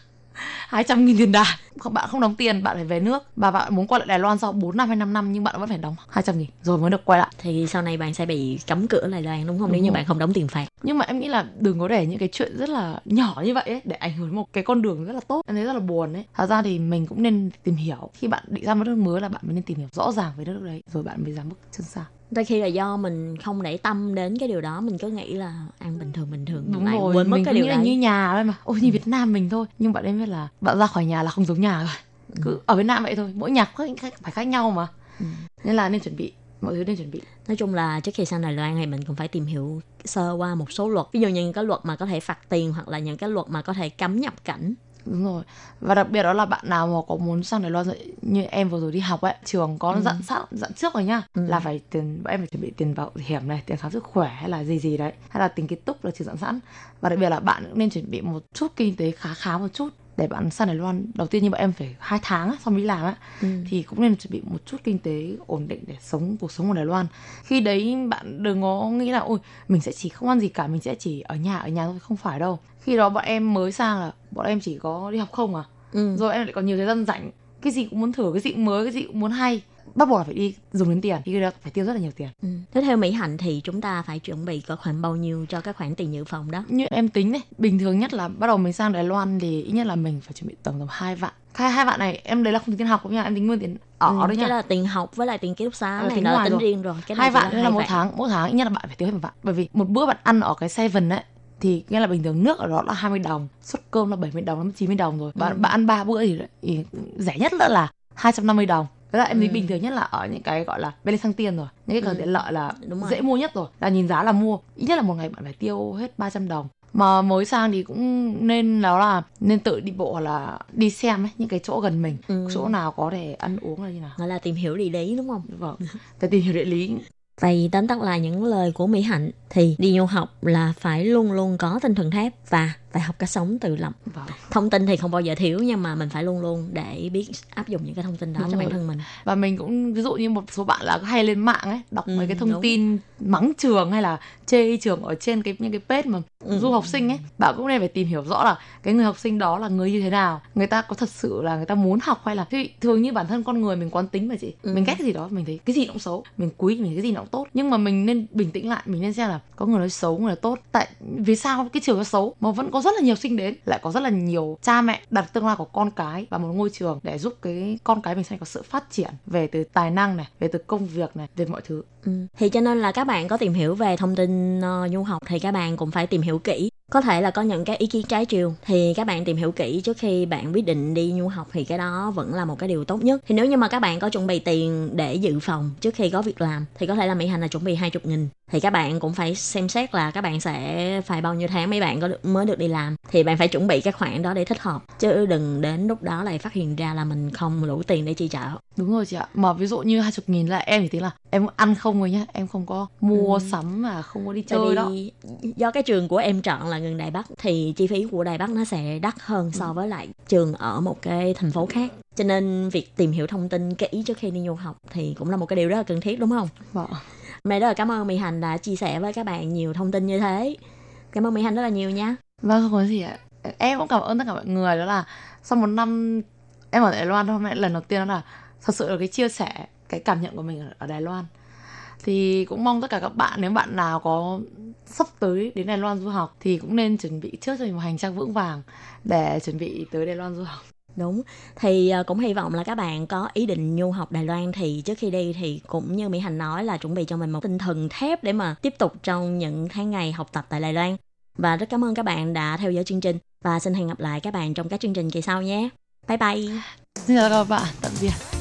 200 nghìn tiền không bạn không đóng tiền bạn phải về nước. Và bạn muốn quay lại Đài Loan sau 4 năm hay 5 năm nhưng bạn vẫn phải đóng 200 nghìn. Rồi mới được quay lại. Thì sau này bạn sẽ bị cấm cửa Đài Loan đúng không? Đúng nếu như bạn không đóng tiền phạt. Nhưng mà em nghĩ là đừng có để những cái chuyện rất là nhỏ như vậy ấy để ảnh hưởng một cái con đường rất là tốt. Em thấy rất là buồn ấy. Thật ra thì mình cũng nên tìm hiểu. Khi bạn định ra một nước mới là bạn mới nên tìm hiểu rõ ràng về đất nước đấy rồi bạn mới dám bước chân sang đôi khi là do mình không để tâm đến cái điều đó mình cứ nghĩ là ăn bình thường bình thường đúng rồi quên mất mình cái điều nghĩ là đấy. như nhà thôi mà. Ôi như Việt Nam mình thôi. Nhưng bạn em biết là bạn ra khỏi nhà là không giống nhà rồi. Cứ ở Việt Nam vậy thôi. Mỗi nhà khác phải khác nhau mà. Ừ. nên là nên chuẩn bị mọi thứ nên chuẩn bị. Nói chung là trước khi sang Đài Loan thì mình cũng phải tìm hiểu sơ qua một số luật. Ví dụ như những cái luật mà có thể phạt tiền hoặc là những cái luật mà có thể cấm nhập cảnh đúng rồi và đặc biệt đó là bạn nào mà có muốn sang Đài Loan như em vừa rồi đi học ấy trường có Ừ. dặn sẵn dặn trước rồi nhá Ừ. là phải tiền em phải chuẩn bị tiền bảo hiểm này tiền khám sức khỏe hay là gì gì đấy hay là tiền ký túc là trường dặn sẵn và đặc biệt là bạn cũng nên chuẩn bị một chút kinh tế khá khá một chút để bạn sang Đài Loan đầu tiên như bọn em phải hai tháng xong mới làm á ừ. thì cũng nên chuẩn bị một chút kinh tế ổn định để sống cuộc sống ở Đài Loan. Khi đấy bạn đừng có nghĩ là ôi mình sẽ chỉ không ăn gì cả, mình sẽ chỉ ở nhà ở nhà thôi, không phải đâu. Khi đó bọn em mới sang là bọn em chỉ có đi học không à. Ừ. Rồi em lại còn nhiều thời gian rảnh, cái gì cũng muốn thử, cái gì cũng mới, cái gì cũng muốn hay. Bắt buộc là phải đi dùng đến tiền, thì cái đó phải tiêu rất là nhiều tiền. Ừ. Thế theo Mỹ Hạnh thì chúng ta phải chuẩn bị có khoảng bao nhiêu cho các khoản tiền dự phòng đó? Như em tính đấy, bình thường nhất là bắt đầu mình sang Đài Loan thì ít nhất là mình phải chuẩn bị tầm tầm hai vạn. Hai hai vạn này em đấy là không tính tiền học cũng là em tính nguyên tiền ở ừ, đấy cái nha. là tiền học với lại tiền ký túc xá Ờ, này tính ngoài tính rồi. riêng rồi. Cái hai vạn là một tháng mỗi tháng ít nhất là bạn phải tiêu hết một vạn bởi vì một bữa bạn ăn ở cái seven ấy thì nghĩa là bình thường nước ở đó là 20 đồng suất cơm là 70 đồng đến 90 đồng rồi bạn Ừ. bạn ăn ba bữa thì, thì rẻ nhất nữa là 250 đồng Thế là em thấy Ừ. bình thường nhất là ở những cái gọi là bên sang tiền rồi những cái cửa Ừ. tiện lợi là Đúng rồi. dễ mua nhất rồi là nhìn giá là mua ít nhất là một ngày bạn phải tiêu hết 300 đồng mà mới sang thì cũng nên đó là nên tự đi bộ hoặc là đi xem ấy những cái chỗ gần mình Ừ. chỗ nào có thể ăn uống là như nào Gọi là tìm hiểu địa lý đúng không? vâng phải tìm hiểu địa lý Vậy tóm tắt lại những lời của Mỹ Hạnh thì đi du học là phải luôn luôn có tinh thần thép và phải học cách sống tự lập. vâng Thông tin thì không bao giờ thiếu nhưng mà mình phải luôn luôn để biết áp dụng những cái thông tin đó Đúng cho rồi. bản thân mình. và mình cũng ví dụ như một số bạn là hay lên mạng ấy đọc Ừ, mấy cái thông đúng. tin mắng trường hay là chê trường ở trên cái những cái page mà Ừ. du học sinh ấy bạn cũng nên phải tìm hiểu rõ là cái người học sinh đó là người như thế nào người ta có thật sự là người ta muốn học hay là thường như bản thân con người mình quán tính mà chị Ừ. mình ghét cái gì đó mình thấy cái gì cũng xấu mình quý mình thấy cái gì nó cũng tốt nhưng mà mình nên bình tĩnh lại mình nên xem là có người nói xấu người nói tốt tại vì sao cái trường nó xấu mà vẫn có rất là nhiều sinh đến lại có rất là nhiều cha mẹ đặt tương lai của con cái vào một ngôi trường để giúp cái con cái mình sẽ có sự phát triển về từ tài năng này về từ công việc này về mọi thứ Ừ. Thì cho nên là các bạn có tìm hiểu về thông tin uh, du học thì các bạn cũng phải tìm hiểu kỹ. Có thể là có những cái ý kiến trái chiều. Thì các bạn tìm hiểu kỹ trước khi bạn quyết định đi du học thì cái đó vẫn là một cái điều tốt nhất. Thì nếu như mà các bạn có chuẩn bị tiền để dự phòng trước khi có việc làm thì có thể là Mỹ Hành là chuẩn bị 20 nghìn. Thì các bạn cũng phải xem xét là các bạn sẽ phải bao nhiêu tháng mấy bạn có được, mới được đi làm. Thì bạn phải chuẩn bị cái khoản đó để thích hợp chứ đừng đến lúc đó lại phát hiện ra là mình không đủ tiền để chi trả. Đúng rồi chị ạ. Mà ví dụ như hai chục nghìn là em thì tính là em ăn không rồi nhá em không có mua Ừ. sắm mà không có đi Tại chơi đó. do cái trường của em chọn là gần Đài Bắc thì chi phí của Đài Bắc nó sẽ đắt hơn so với lại trường ở một cái thành phố khác. Cho nên việc tìm hiểu thông tin kỹ trước khi đi du học thì cũng là một cái điều rất là cần thiết đúng không? Vâng. Nay rất là cảm ơn Mỹ Hành đã chia sẻ với các bạn nhiều thông tin như thế. Cảm ơn Mỹ Hành rất là nhiều nha. Vâng không có gì ạ Em cũng cảm ơn tất cả mọi người đó là Sau một năm em ở Đài Loan hôm nay lần đầu tiên đó là Thật sự là cái chia sẻ cái cảm nhận của mình ở Đài Loan thì cũng mong tất cả các bạn nếu bạn nào có sắp tới đến Đài Loan du học thì cũng nên chuẩn bị trước cho mình một hành trang vững vàng để chuẩn bị tới Đài Loan du học Đúng, thì ờ, cũng hy vọng là các bạn có ý định du học Đài Loan thì trước khi đi thì cũng như Mỹ Hành nói là chuẩn bị cho mình một tinh thần thép để mà tiếp tục trong những tháng ngày học tập tại Đài Loan. Và rất cảm ơn các bạn đã theo dõi chương trình và xin hẹn gặp lại các bạn trong các chương trình kỳ sau nhé. Bye bye. Xin chào các bạn, tạm biệt.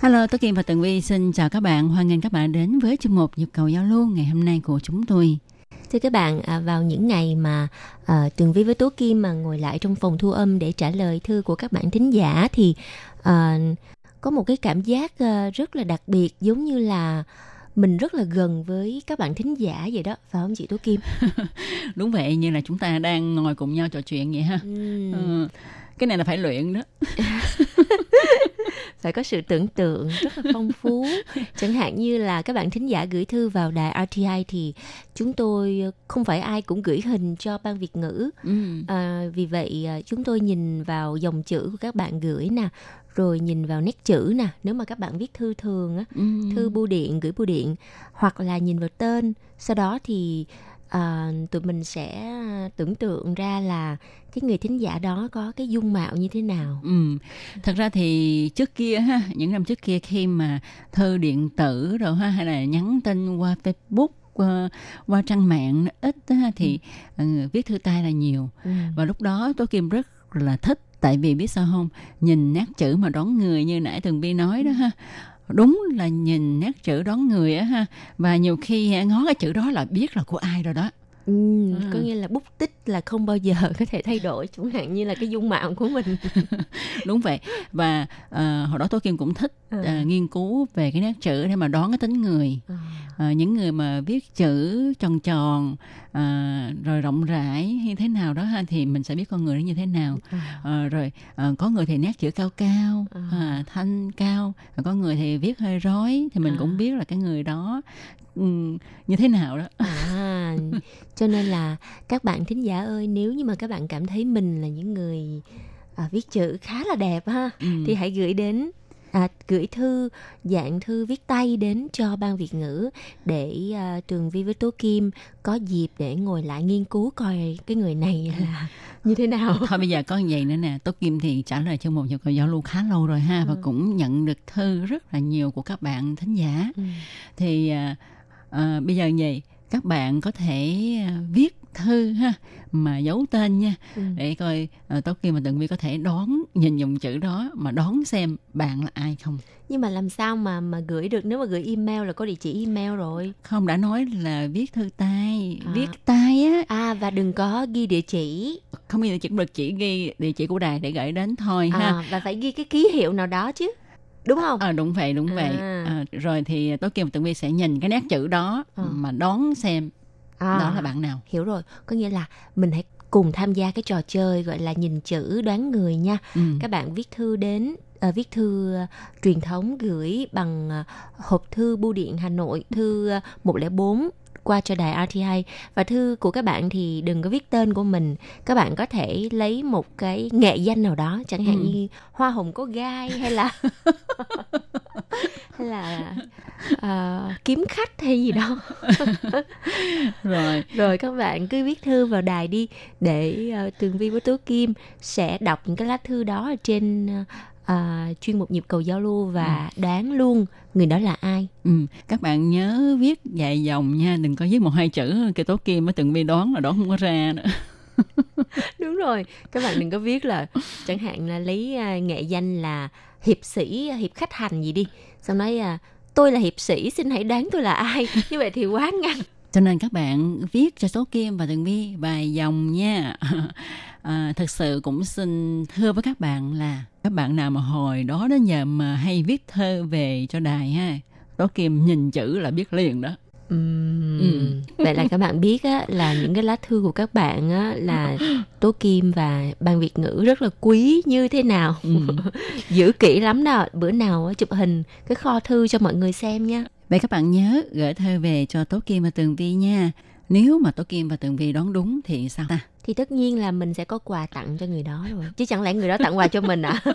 Hello, Tố Kim và Tường Vi xin chào các bạn. Hoan nghênh các bạn đến với chuyên mục Nhịp cầu giao lưu ngày hôm nay của chúng tôi. Thưa các bạn, à, vào những ngày mà à, Tường Vi với Tố Kim mà ngồi lại trong phòng thu âm để trả lời thư của các bạn thính giả thì à, có một cái cảm giác à, rất là đặc biệt giống như là mình rất là gần với các bạn thính giả vậy đó, phải không chị Tố Kim? [LAUGHS] Đúng vậy như là chúng ta đang ngồi cùng nhau trò chuyện vậy ha. Ừm, Ừ. Cái này là phải luyện đó. [LAUGHS] phải có sự tưởng tượng rất là phong phú. [LAUGHS] Chẳng hạn như là các bạn thính giả gửi thư vào đài RTI thì chúng tôi không phải ai cũng gửi hình cho ban Việt ngữ. Ừ. À, vì vậy à, chúng tôi nhìn vào dòng chữ của các bạn gửi nè, rồi nhìn vào nét chữ nè. Nếu mà các bạn viết thư thường á, Ừ. thư bưu điện gửi bưu điện, hoặc là nhìn vào tên. Sau đó thì à, tụi mình sẽ tưởng tượng ra là cái người thính giả đó có cái dung mạo như thế nào. Ừ. Thật ra thì trước kia ha, những năm trước kia khi mà thư điện tử rồi ha hay là nhắn tin qua Facebook qua, qua trang mạng ít á, thì ừ, viết thư tay là nhiều Ừ. và lúc đó Tố Kim rất là thích tại vì biết sao không nhìn nét chữ mà đón người như nãy Tường Vi nói đó ha đúng là nhìn nét chữ đón người á ha. Và nhiều khi ngó cái chữ đó là biết là của ai rồi đó. Ừ, À. có nghĩa là bút tích là không bao giờ [LAUGHS] có thể thay đổi chẳng hạn như là cái dung mạo của mình [LAUGHS] đúng vậy và ờ, hồi đó Tố Kim cũng thích Ừ. ờ, nghiên cứu về cái nét chữ để mà đoán cái tính người À. Ờ, những người mà viết chữ tròn tròn ờ, rồi rộng rãi hay thế nào đó ha thì mình sẽ biết con người nó như thế nào À. Ờ, rồi ờ, có người thì nét chữ cao cao À. à, thanh cao có người thì viết hơi rối thì mình À. cũng biết là cái người đó như thế nào đó À, cho nên là các bạn thính giả ơi nếu như mà các bạn cảm thấy mình là những người à, viết chữ khá là đẹp ha Ừm. thì hãy gửi đến à, gửi thư dạng thư viết tay đến cho ban Việt ngữ để à, Trường Vi với Tố Kim có dịp để ngồi lại nghiên cứu coi cái người này là như thế nào. thôi bây giờ có như vậy nữa nè Tố Kim thì trả lời cho một nhu cầu giao lưu khá lâu rồi ha và Ừ. cũng nhận được thư rất là nhiều của các bạn thính giả Ừ. thì à, à, bây giờ vậy các bạn có thể à, viết thư ha mà giấu tên nha Ừ. để coi à, Tố Kim và Tường Vi có thể đoán nhìn dòng chữ đó mà đoán xem bạn là ai không Nhưng mà làm sao mà mà gửi được nếu mà gửi email là có địa chỉ email rồi. không đã nói là viết thư tay À. viết tay á À và đừng có ghi địa chỉ không bao giờ chỉ được chỉ ghi địa chỉ của đài để gửi đến thôi ha à, và phải ghi cái ký hiệu nào đó chứ. Đúng không? À, đúng vậy đúng vậy À. à, rồi thì Tố Kim và Tường Vi sẽ nhìn cái nét chữ đó À. mà đoán xem À. đó là bạn nào Hiểu rồi, có nghĩa là mình hãy cùng tham gia cái trò chơi gọi là nhìn chữ đoán người nha. ừ. Các bạn viết thư đến à, viết thư à, truyền thống gửi bằng à, hộp thư bưu điện Hà Nội thư à, 104 qua cho đài RTI và thư của các bạn thì đừng có viết tên của mình. Các bạn có thể lấy một cái nghệ danh nào đó chẳng hạn Ừ. như hoa hồng có gai hay là hay là ờ, kiếm khách hay gì đó. Rồi. Rồi các bạn cứ viết thư vào đài đi để uh, tường vi với tố kim sẽ đọc những cái lá thư đó ở trên ờ, ờ, chuyên mục nhịp cầu giao lưu và đoán luôn người đó là ai. Ừ, các bạn nhớ viết dài dòng nha đừng có viết một hai chữ cái tố kim mới từng vi đoán là đoán không có ra nữa. [LAUGHS] Đúng rồi các bạn đừng có viết là chẳng hạn là lấy à, nghệ danh là hiệp sĩ hiệp khách hành gì đi xong nói à, tôi là hiệp sĩ xin hãy đoán tôi là ai. Như vậy thì quá ngắn cho nên các bạn viết cho số kim và từng vi vài dòng nha. [LAUGHS] À, thật sự cũng xin thưa với các bạn là các bạn nào mà hồi đó đến giờ mà hay viết thơ về cho đài ha tố kim nhìn chữ là biết liền đó. Ừ. [LAUGHS] vậy là các bạn biết á, là những cái lá thư của các bạn á, là tố kim và ban việt ngữ rất là quý như thế nào. Ừ. [LAUGHS] giữ kỹ lắm đó. Bữa nào chụp hình cái kho thư cho mọi người xem nha Vậy các bạn nhớ gửi thơ về cho Tố Kim và Tường Vi nha. Nếu mà Tố Kim và Tường Vi đoán đúng thì sao ta? Thì tất nhiên là mình sẽ có quà tặng cho người đó rồi chứ chẳng lẽ người đó tặng quà cho mình à [LAUGHS]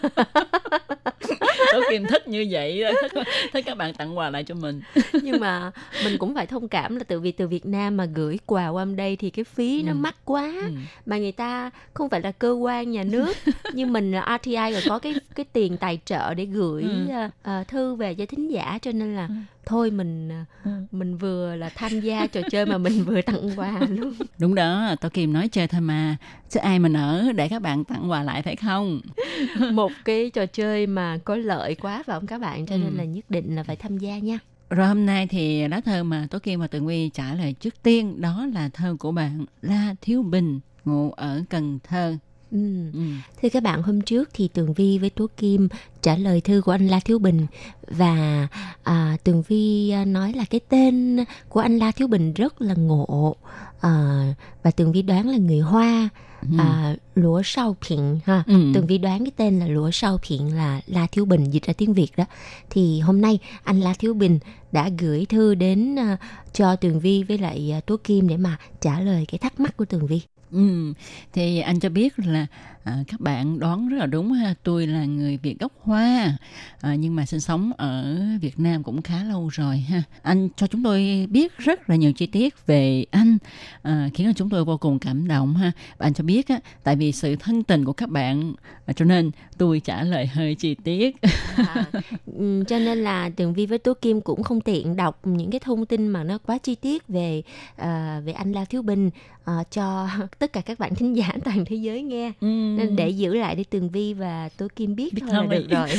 Tố Kim thích như vậy, thích, thích các bạn tặng quà lại cho mình. [LAUGHS] nhưng mà mình cũng phải thông cảm là từ vì từ Việt Nam mà gửi quà qua đây thì cái phí nó Ừ. mắc quá Ừ. mà người ta không phải là cơ quan nhà nước [LAUGHS] nhưng mình là RTI rồi có cái cái tiền tài trợ để gửi Ừ. ờ, thư về cho thính giả cho nên là thôi mình ờ, Ừ. mình vừa là tham gia trò chơi mà mình vừa tặng quà luôn Đúng đó, Tố Kim nói chơi thôi mà. Chứ ai mà nỡ để các bạn tặng quà lại phải không? [LAUGHS] một cái trò chơi mà có lợi quá phải không các bạn cho nên Ừ. là nhất định là phải tham gia nha Rồi hôm nay thì lá thơ mà Tố Kim và Tường Vi trả lời trước tiên đó là thơ của bạn La Thiếu Bình, ngụ ở Cần Thơ. Ừ. Ừ. Thưa các bạn, hôm trước thì Tường Vi với Tố Kim trả lời thư của anh La Thiếu Bình và à, Tường Vi à, nói là cái tên của anh La Thiếu Bình rất là ngộ à, và Tường Vi đoán là người Hoa à, lúa sau phiện ha. Ừ. Tường Vi đoán cái tên là lúa sau phiện là La Thiếu Bình dịch ra tiếng Việt đó. Thì hôm nay anh La Thiếu Bình đã gửi thư đến à, cho Tường Vi với lại à, Tố Kim để mà trả lời cái thắc mắc của Tường Vi. Ừ, thì anh cho biết là à, các bạn đoán rất là đúng ha. Tôi là người Việt gốc Hoa à, nhưng mà sinh sống ở Việt Nam cũng khá lâu rồi ha. Anh cho chúng tôi biết rất là nhiều chi tiết về anh à, khiến cho chúng tôi vô cùng cảm động ha. Và anh cho biết á, tại vì sự thân tình của các bạn à, cho nên tôi trả lời hơi chi tiết. À, ừm, cho nên là Tường Vi với Tố Kim cũng không tiện đọc những cái thông tin mà nó quá chi tiết về à, về anh La Thiếu Bình à, cho [LAUGHS] tất cả các bạn thính giả toàn thế giới nghe. Ừ. Nên để giữ lại để Tường Vi và Tố Kim biết, biết thôi là được rồi.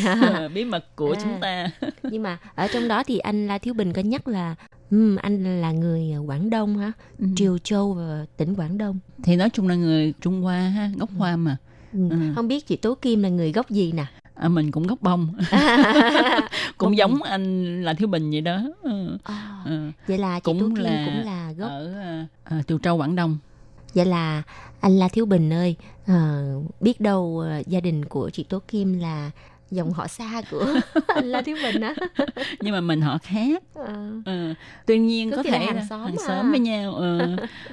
[LAUGHS] [LAUGHS] [LAUGHS] bí mật của À. chúng ta. Nhưng mà ở trong đó thì anh La Thiếu Bình có nhắc là ừm, anh là người Quảng Đông hả? Ừ. Triều Châu và tỉnh Quảng Đông. Thì nói chung là người Trung Hoa ha, gốc Hoa mà. Ừ. Ừ. Không biết chị Tố Kim là người gốc gì nè? À, mình cũng gốc bông. cũng Gốc giống anh là thiếu bình vậy đó ừ. À, Ừ. vậy là chị cũng Tố Kim là cũng là gốc ở à, Tiều Châu Quảng Đông Vậy là anh La Thiếu Bình ơi, ờ, biết đâu ờ, gia đình của chị Tố Kim là dòng họ xa của [LAUGHS] anh La Thiếu Bình á. [LAUGHS] nhưng mà mình họ khác Ờ, ừ. tuy nhiên Có có khi là thể hàng là xóm hàng à. xóm với nhau [LAUGHS] ừ.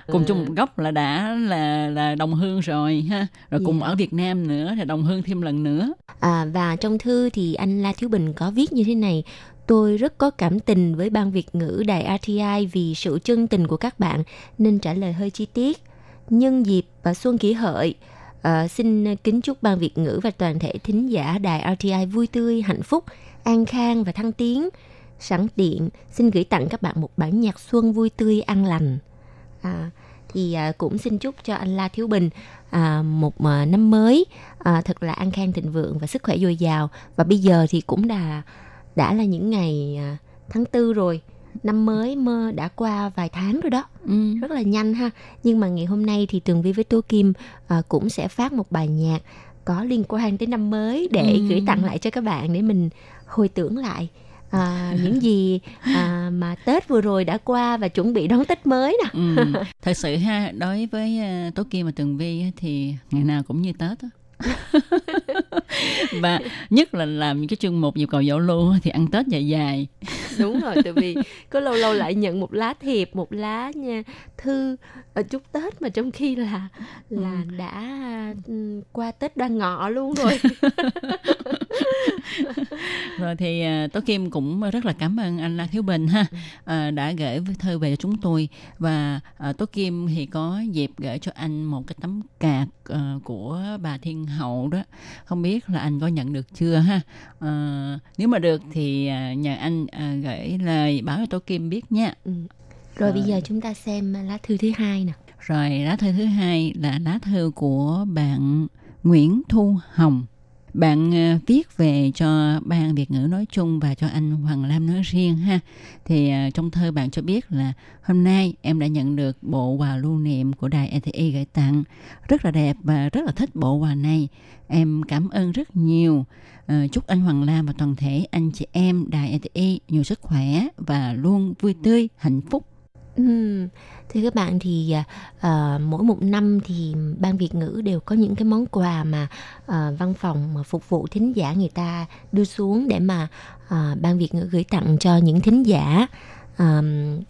cùng chung một gốc là đã là là đồng hương rồi ha rồi cùng Dạ. ở Việt Nam nữa thì đồng hương thêm lần nữa À, và trong thư thì anh La Thiếu Bình có viết như thế này. Tôi rất có cảm tình với ban Việt ngữ đài RTI vì sự chân tình của các bạn nên trả lời hơi chi tiết. Nhân dịp và Xuân Kỷ Hợi, À, xin kính chúc ban Việt ngữ và toàn thể thính giả đài RTI vui tươi, hạnh phúc, an khang và thăng tiến. Sẵn tiện, xin gửi tặng các bạn một bản nhạc xuân vui tươi, an lành. À, thì à, cũng xin chúc cho anh La Thiếu Bình à, một à, năm mới à, thật là an khang thịnh vượng và sức khỏe dồi dào và bây giờ thì cũng đã đã là những ngày à, tháng tư rồi năm mới mơ đã qua vài tháng rồi đó ừ. rất là nhanh ha nhưng mà ngày hôm nay thì tường vi với tố kim à, cũng sẽ phát một bài nhạc có liên quan tới năm mới để Ừ. gửi tặng lại cho các bạn để mình hồi tưởng lại à, [LAUGHS] những gì à, mà tết vừa rồi đã qua và chuẩn bị đón tết mới nè Ừ. [LAUGHS] thật sự ha đối với uh, Tố Kim và Tường Vi thì ngày nào cũng như Tết á [LAUGHS] và nhất là làm những cái chương mục nhiều cầu dỗ lưu thì ăn tết dài dài. Đúng rồi tại vì có lâu lâu lại nhận một lá thiệp một lá nha thư ở chúc tết mà trong khi là là Ừ. đã ừ, qua tết đoan ngọ luôn rồi. [LAUGHS] Rồi thì à, tố kim cũng rất là cảm ơn anh la thiếu bình ha à, đã gửi thư về cho chúng tôi. Và à, tố kim thì có dịp gửi cho anh một cái tấm card à, của bà thiên hậu đó. Không biết là anh có nhận được chưa ha? À, nếu mà được thì à, nhờ anh à, gửi lời báo cho tố kim biết nha. Ừ. rồi. bây giờ chúng ta xem lá thư thứ hai nè. Rồi lá thư thứ hai là lá thư của bạn Nguyễn Thu Hồng. Bạn ờ, viết về cho ban Việt ngữ nói chung và cho anh Hoàng Lam nói riêng ha. Thì ờ, trong thơ bạn cho biết là hôm nay em đã nhận được bộ quà lưu niệm của đài ETI gửi tặng. Rất là đẹp và rất là thích bộ quà này. Em cảm ơn rất nhiều. Ờ, chúc anh Hoàng Lam và toàn thể anh chị em đài ETI nhiều sức khỏe và luôn vui tươi, hạnh phúc. Ừm, Thưa các bạn thì à, mỗi một năm thì ban Việt ngữ đều có những cái món quà mà à, văn phòng mà phục vụ thính giả người ta đưa xuống để mà à, ban Việt ngữ gửi tặng cho những thính giả à,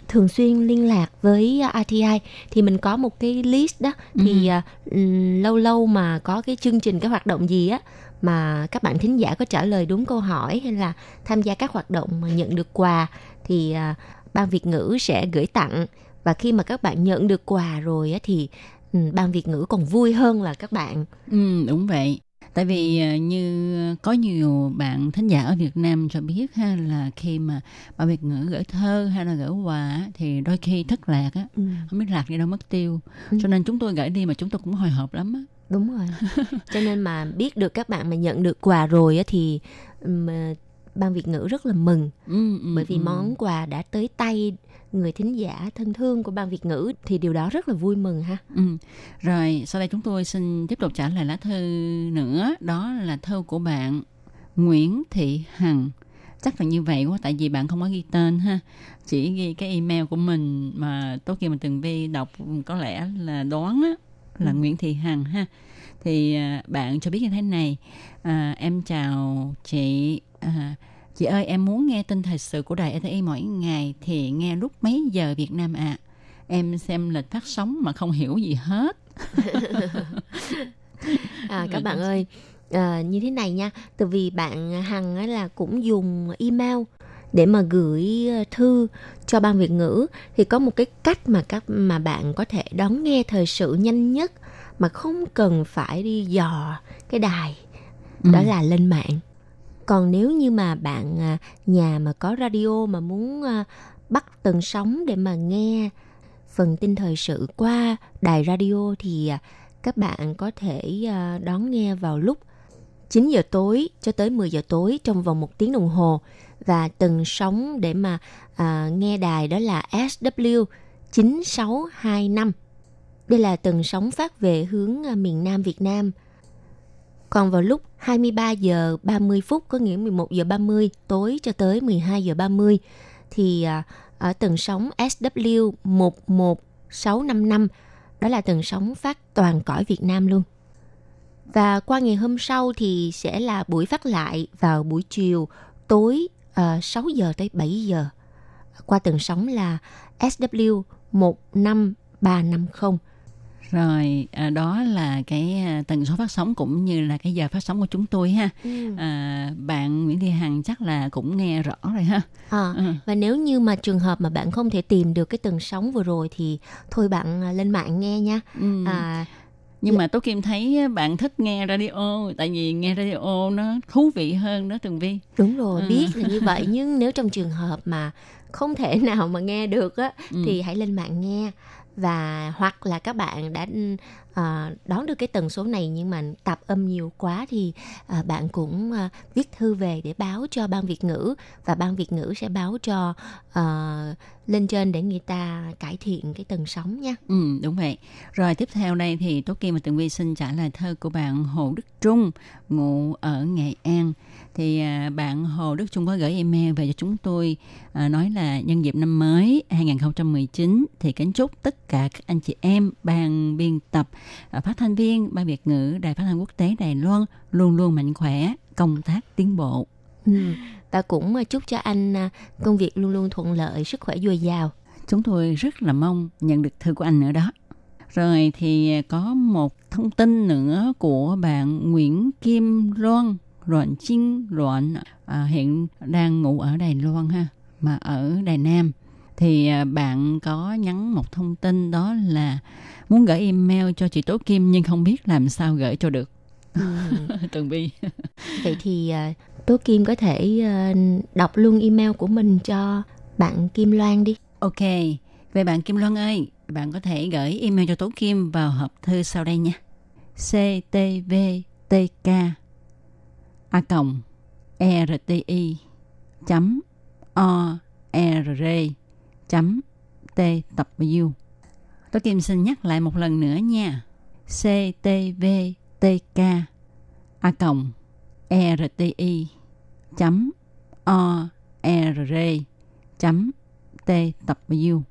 thường xuyên liên lạc với RTI thì mình có một cái list đó. Thì ừm, lâu lâu mà có cái chương trình cái hoạt động gì á mà các bạn thính giả có trả lời đúng câu hỏi hay là tham gia các hoạt động mà nhận được quà thì à, ban Việt ngữ sẽ gửi tặng và khi mà các bạn nhận được quà rồi á, thì ừ, ban Việt ngữ còn vui hơn là các bạn Ừ, đúng vậy. Tại vì ờ, như có nhiều bạn thính giả ở Việt Nam cho biết ha là khi mà bạn Việt ngữ gửi thơ hay là gửi quà thì đôi khi thất lạc á, ừ, không biết lạc đi đâu mất tiêu. Ừ. Cho nên chúng tôi gửi đi mà chúng tôi cũng hồi hộp lắm á. đúng rồi [LAUGHS] cho nên mà biết được các bạn mà nhận được quà rồi á, thì ờ, ban Việt ngữ rất là mừng Ừ, ừ, bởi vì ừ. món quà đã tới tay người thính giả thân thương của ban Việt ngữ thì điều đó rất là vui mừng ha. Ừ. Rồi sau đây chúng tôi xin tiếp tục trả lời lá thư nữa. Đó là thư của bạn Nguyễn Thị Hằng. Chắc là như vậy quá tại vì bạn không có ghi tên ha. Chỉ ghi cái email của mình mà tối khi mình từng vi đọc có lẽ là đoán á là Ừ. Nguyễn Thị Hằng ha. Thì à, bạn cho biết như thế này. À, em chào chị à, chị ơi em muốn nghe tin thời sự của đài RTI mỗi ngày thì nghe lúc mấy giờ Việt Nam ạ? Em xem lịch phát sóng mà không hiểu gì hết. [LAUGHS] À, các bạn ơi à, như thế này nha. Từ vì bạn hằng là cũng dùng email để mà gửi ờ, thư cho ban Việt ngữ. Thì có một cái cách mà các mà bạn có thể đón nghe thời sự nhanh nhất mà không cần phải đi dò cái đài. Đó Ừ. là lên mạng còn nếu như mà bạn à, nhà mà có radio mà muốn à, bắt tần sóng để mà nghe phần tin thời sự qua đài radio thì à, các bạn có thể đón nghe vào lúc 9 giờ tối cho tới 10 giờ tối trong vòng một tiếng đồng hồ và tần sóng để mà à, nghe đài đó là SW 9625. Đây là tần sóng phát về hướng miền Nam Việt Nam. Còn vào lúc 23 giờ 30 phút có nghĩa 11 giờ 30 tối cho tới 12 giờ 30 thì à, ở tần sóng SW 11655 đó là tần sóng phát toàn cõi Việt Nam luôn. Và qua ngày hôm sau thì sẽ là buổi phát lại vào buổi chiều tối ờ, à, 6 giờ tới 7 giờ. Qua tần sóng là SW 15350 rồi à, đó là cái à, tần số phát sóng cũng như là cái giờ phát sóng của chúng tôi ha Ừ. à, bạn Nguyễn Thị Hằng chắc là cũng nghe rõ rồi ha À, ừ. và nếu như mà trường hợp mà bạn không thể tìm được cái tần sóng vừa rồi thì thôi bạn à, lên mạng nghe nha. Ừ. À, nhưng mà tôi kim thấy bạn thích nghe radio tại vì nghe radio nó thú vị hơn đó tường vi đúng rồi, Ừ. biết là như vậy [LAUGHS] nhưng nếu trong trường hợp mà không thể nào mà nghe được á Ừ. thì hãy lên mạng nghe và hoặc là các bạn đã à, đón được cái tần số này nhưng mà tạp âm nhiều quá thì à, bạn cũng à, viết thư về để báo cho ban Việt ngữ và ban Việt ngữ sẽ báo cho à, lên trên để người ta cải thiện cái tần sóng nha. Ừ, đúng vậy. Rồi tiếp theo đây thì Tố Kim và Tường Vi xin trả lời thơ của bạn Hồ Đức Trung, ngụ ở Nghệ An. thì à, bạn Hồ Đức Trung có gửi email về cho chúng tôi à, nói là nhân dịp năm mới 2019 thì kính chúc tất cả các anh chị em ban biên tập phát thanh viên ban Việt ngữ Đài Phát thanh Quốc tế Đài Loan luôn luôn mạnh khỏe, công tác tiến bộ. Ừ. Và cũng à, chúc cho anh à, công việc luôn luôn thuận lợi, sức khỏe dồi dào. Chúng tôi rất là mong nhận được thư của anh nữa đó. Rồi thì có một thông tin nữa của bạn Nguyễn Kim Loan, Loan Chinh Loan, à, hiện đang ngủ ở Đài Loan ha, mà ở Đài Nam. Thì à, bạn có nhắn một thông tin đó là muốn gửi email cho chị Tố Kim nhưng không biết làm sao gửi cho được. Ừ. [LAUGHS] Tường Vi. Vậy thì à, Tố Kim có thể à, đọc luôn email của mình cho bạn Kim Loan đi. Ok, về bạn Kim Loan ơi, bạn có thể gửi email cho Tố Kim vào hộp thư sau đây nha. ctvtk a còng rti chấm o r chấm t tập u Tố Kim xin nhắc lại một lần nữa nha. ctvtk a còng rti chấm o r chấm t tập u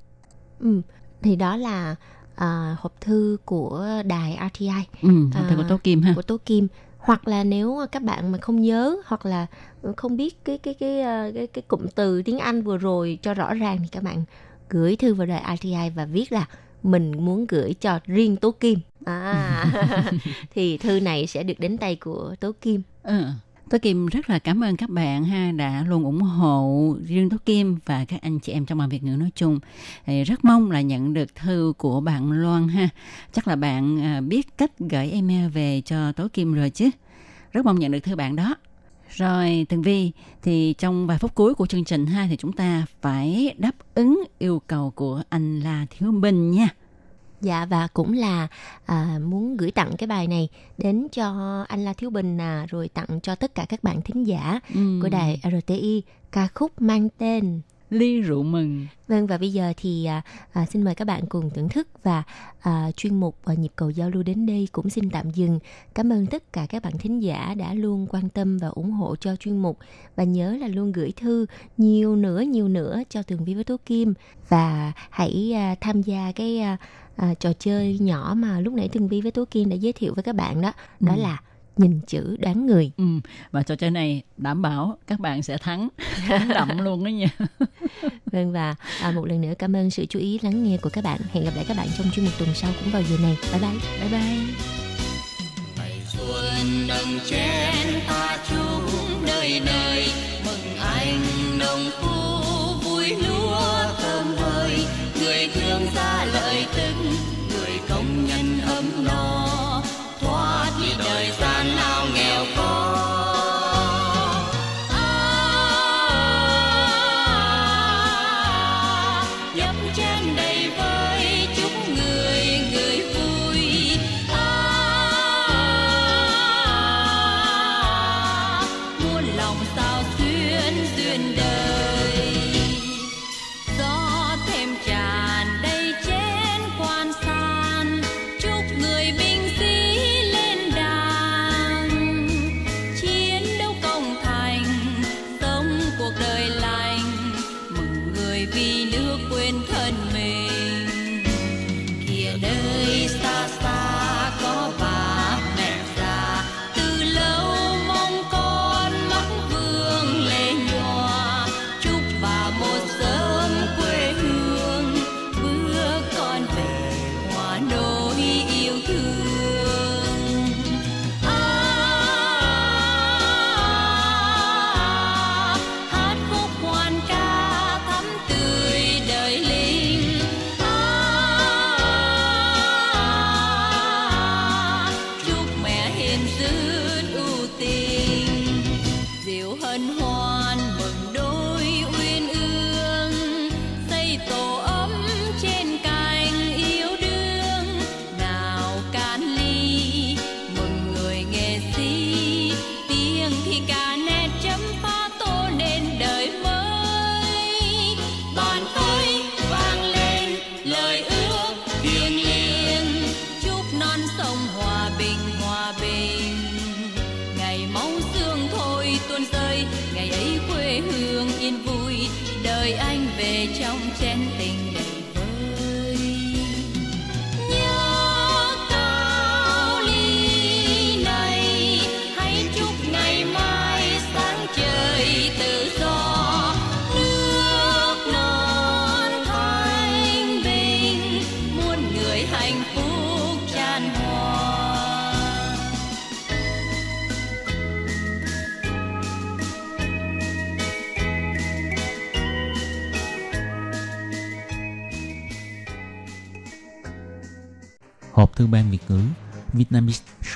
Ừ. Thì đó là à, hộp thư của đài RTI Ừ, hộp thư của Tố Kim ha. của Tố Kim hoặc là nếu các bạn mà không nhớ hoặc là không biết cái cái cái ờ, cái, cái cụm từ tiếng Anh vừa rồi cho rõ ràng thì các bạn gửi thư vào đài RTI và viết là mình muốn gửi cho riêng Tố Kim à [LAUGHS] [LAUGHS] thì thư này sẽ được đến tay của Tố Kim Ừ. Tố Kim rất là cảm ơn các bạn ha, đã luôn ủng hộ riêng Tố Kim và các anh chị em trong bàn Việt ngữ nói chung. Thì rất mong là nhận được thư của bạn Loan ha. Chắc là bạn à, biết cách gửi email về cho Tố Kim rồi chứ. Rất mong nhận được thư bạn đó. Rồi, Tường Vi, thì trong vài phút cuối của chương trình ha, thì chúng ta phải đáp ứng yêu cầu của anh là Thiếu Bình nha. Dạ và cũng là à, muốn gửi tặng cái bài này đến cho anh La Thiếu Bình à, rồi tặng cho tất cả các bạn thính giả Ừ. của đài RTI ca khúc mang tên Ly rượu mừng. Vâng và bây giờ thì à, à, xin mời các bạn cùng thưởng thức và à, chuyên mục à, nhịp cầu giao lưu đến đây cũng xin tạm dừng. Cảm ơn tất cả các bạn thính giả đã luôn quan tâm và ủng hộ cho chuyên mục và nhớ là luôn gửi thư nhiều nữa nhiều nữa cho Tường Vi với Tố Kim và hãy à, tham gia cái à, à, trò chơi nhỏ mà lúc nãy Tường Vi với Tố Kim đã giới thiệu với các bạn đó đó Ừ. là nhìn chữ đoán người. Ừ. Và trò chơi này đảm bảo các bạn sẽ thắng. [LAUGHS] Thắng đậm luôn đó nha. Vâng và à, một lần nữa cảm ơn sự chú ý lắng nghe của các bạn. Hẹn gặp lại các bạn trong chuyên mục tuần sau cũng vào giờ này. Bye bye. Bye bye. xuân nâng chén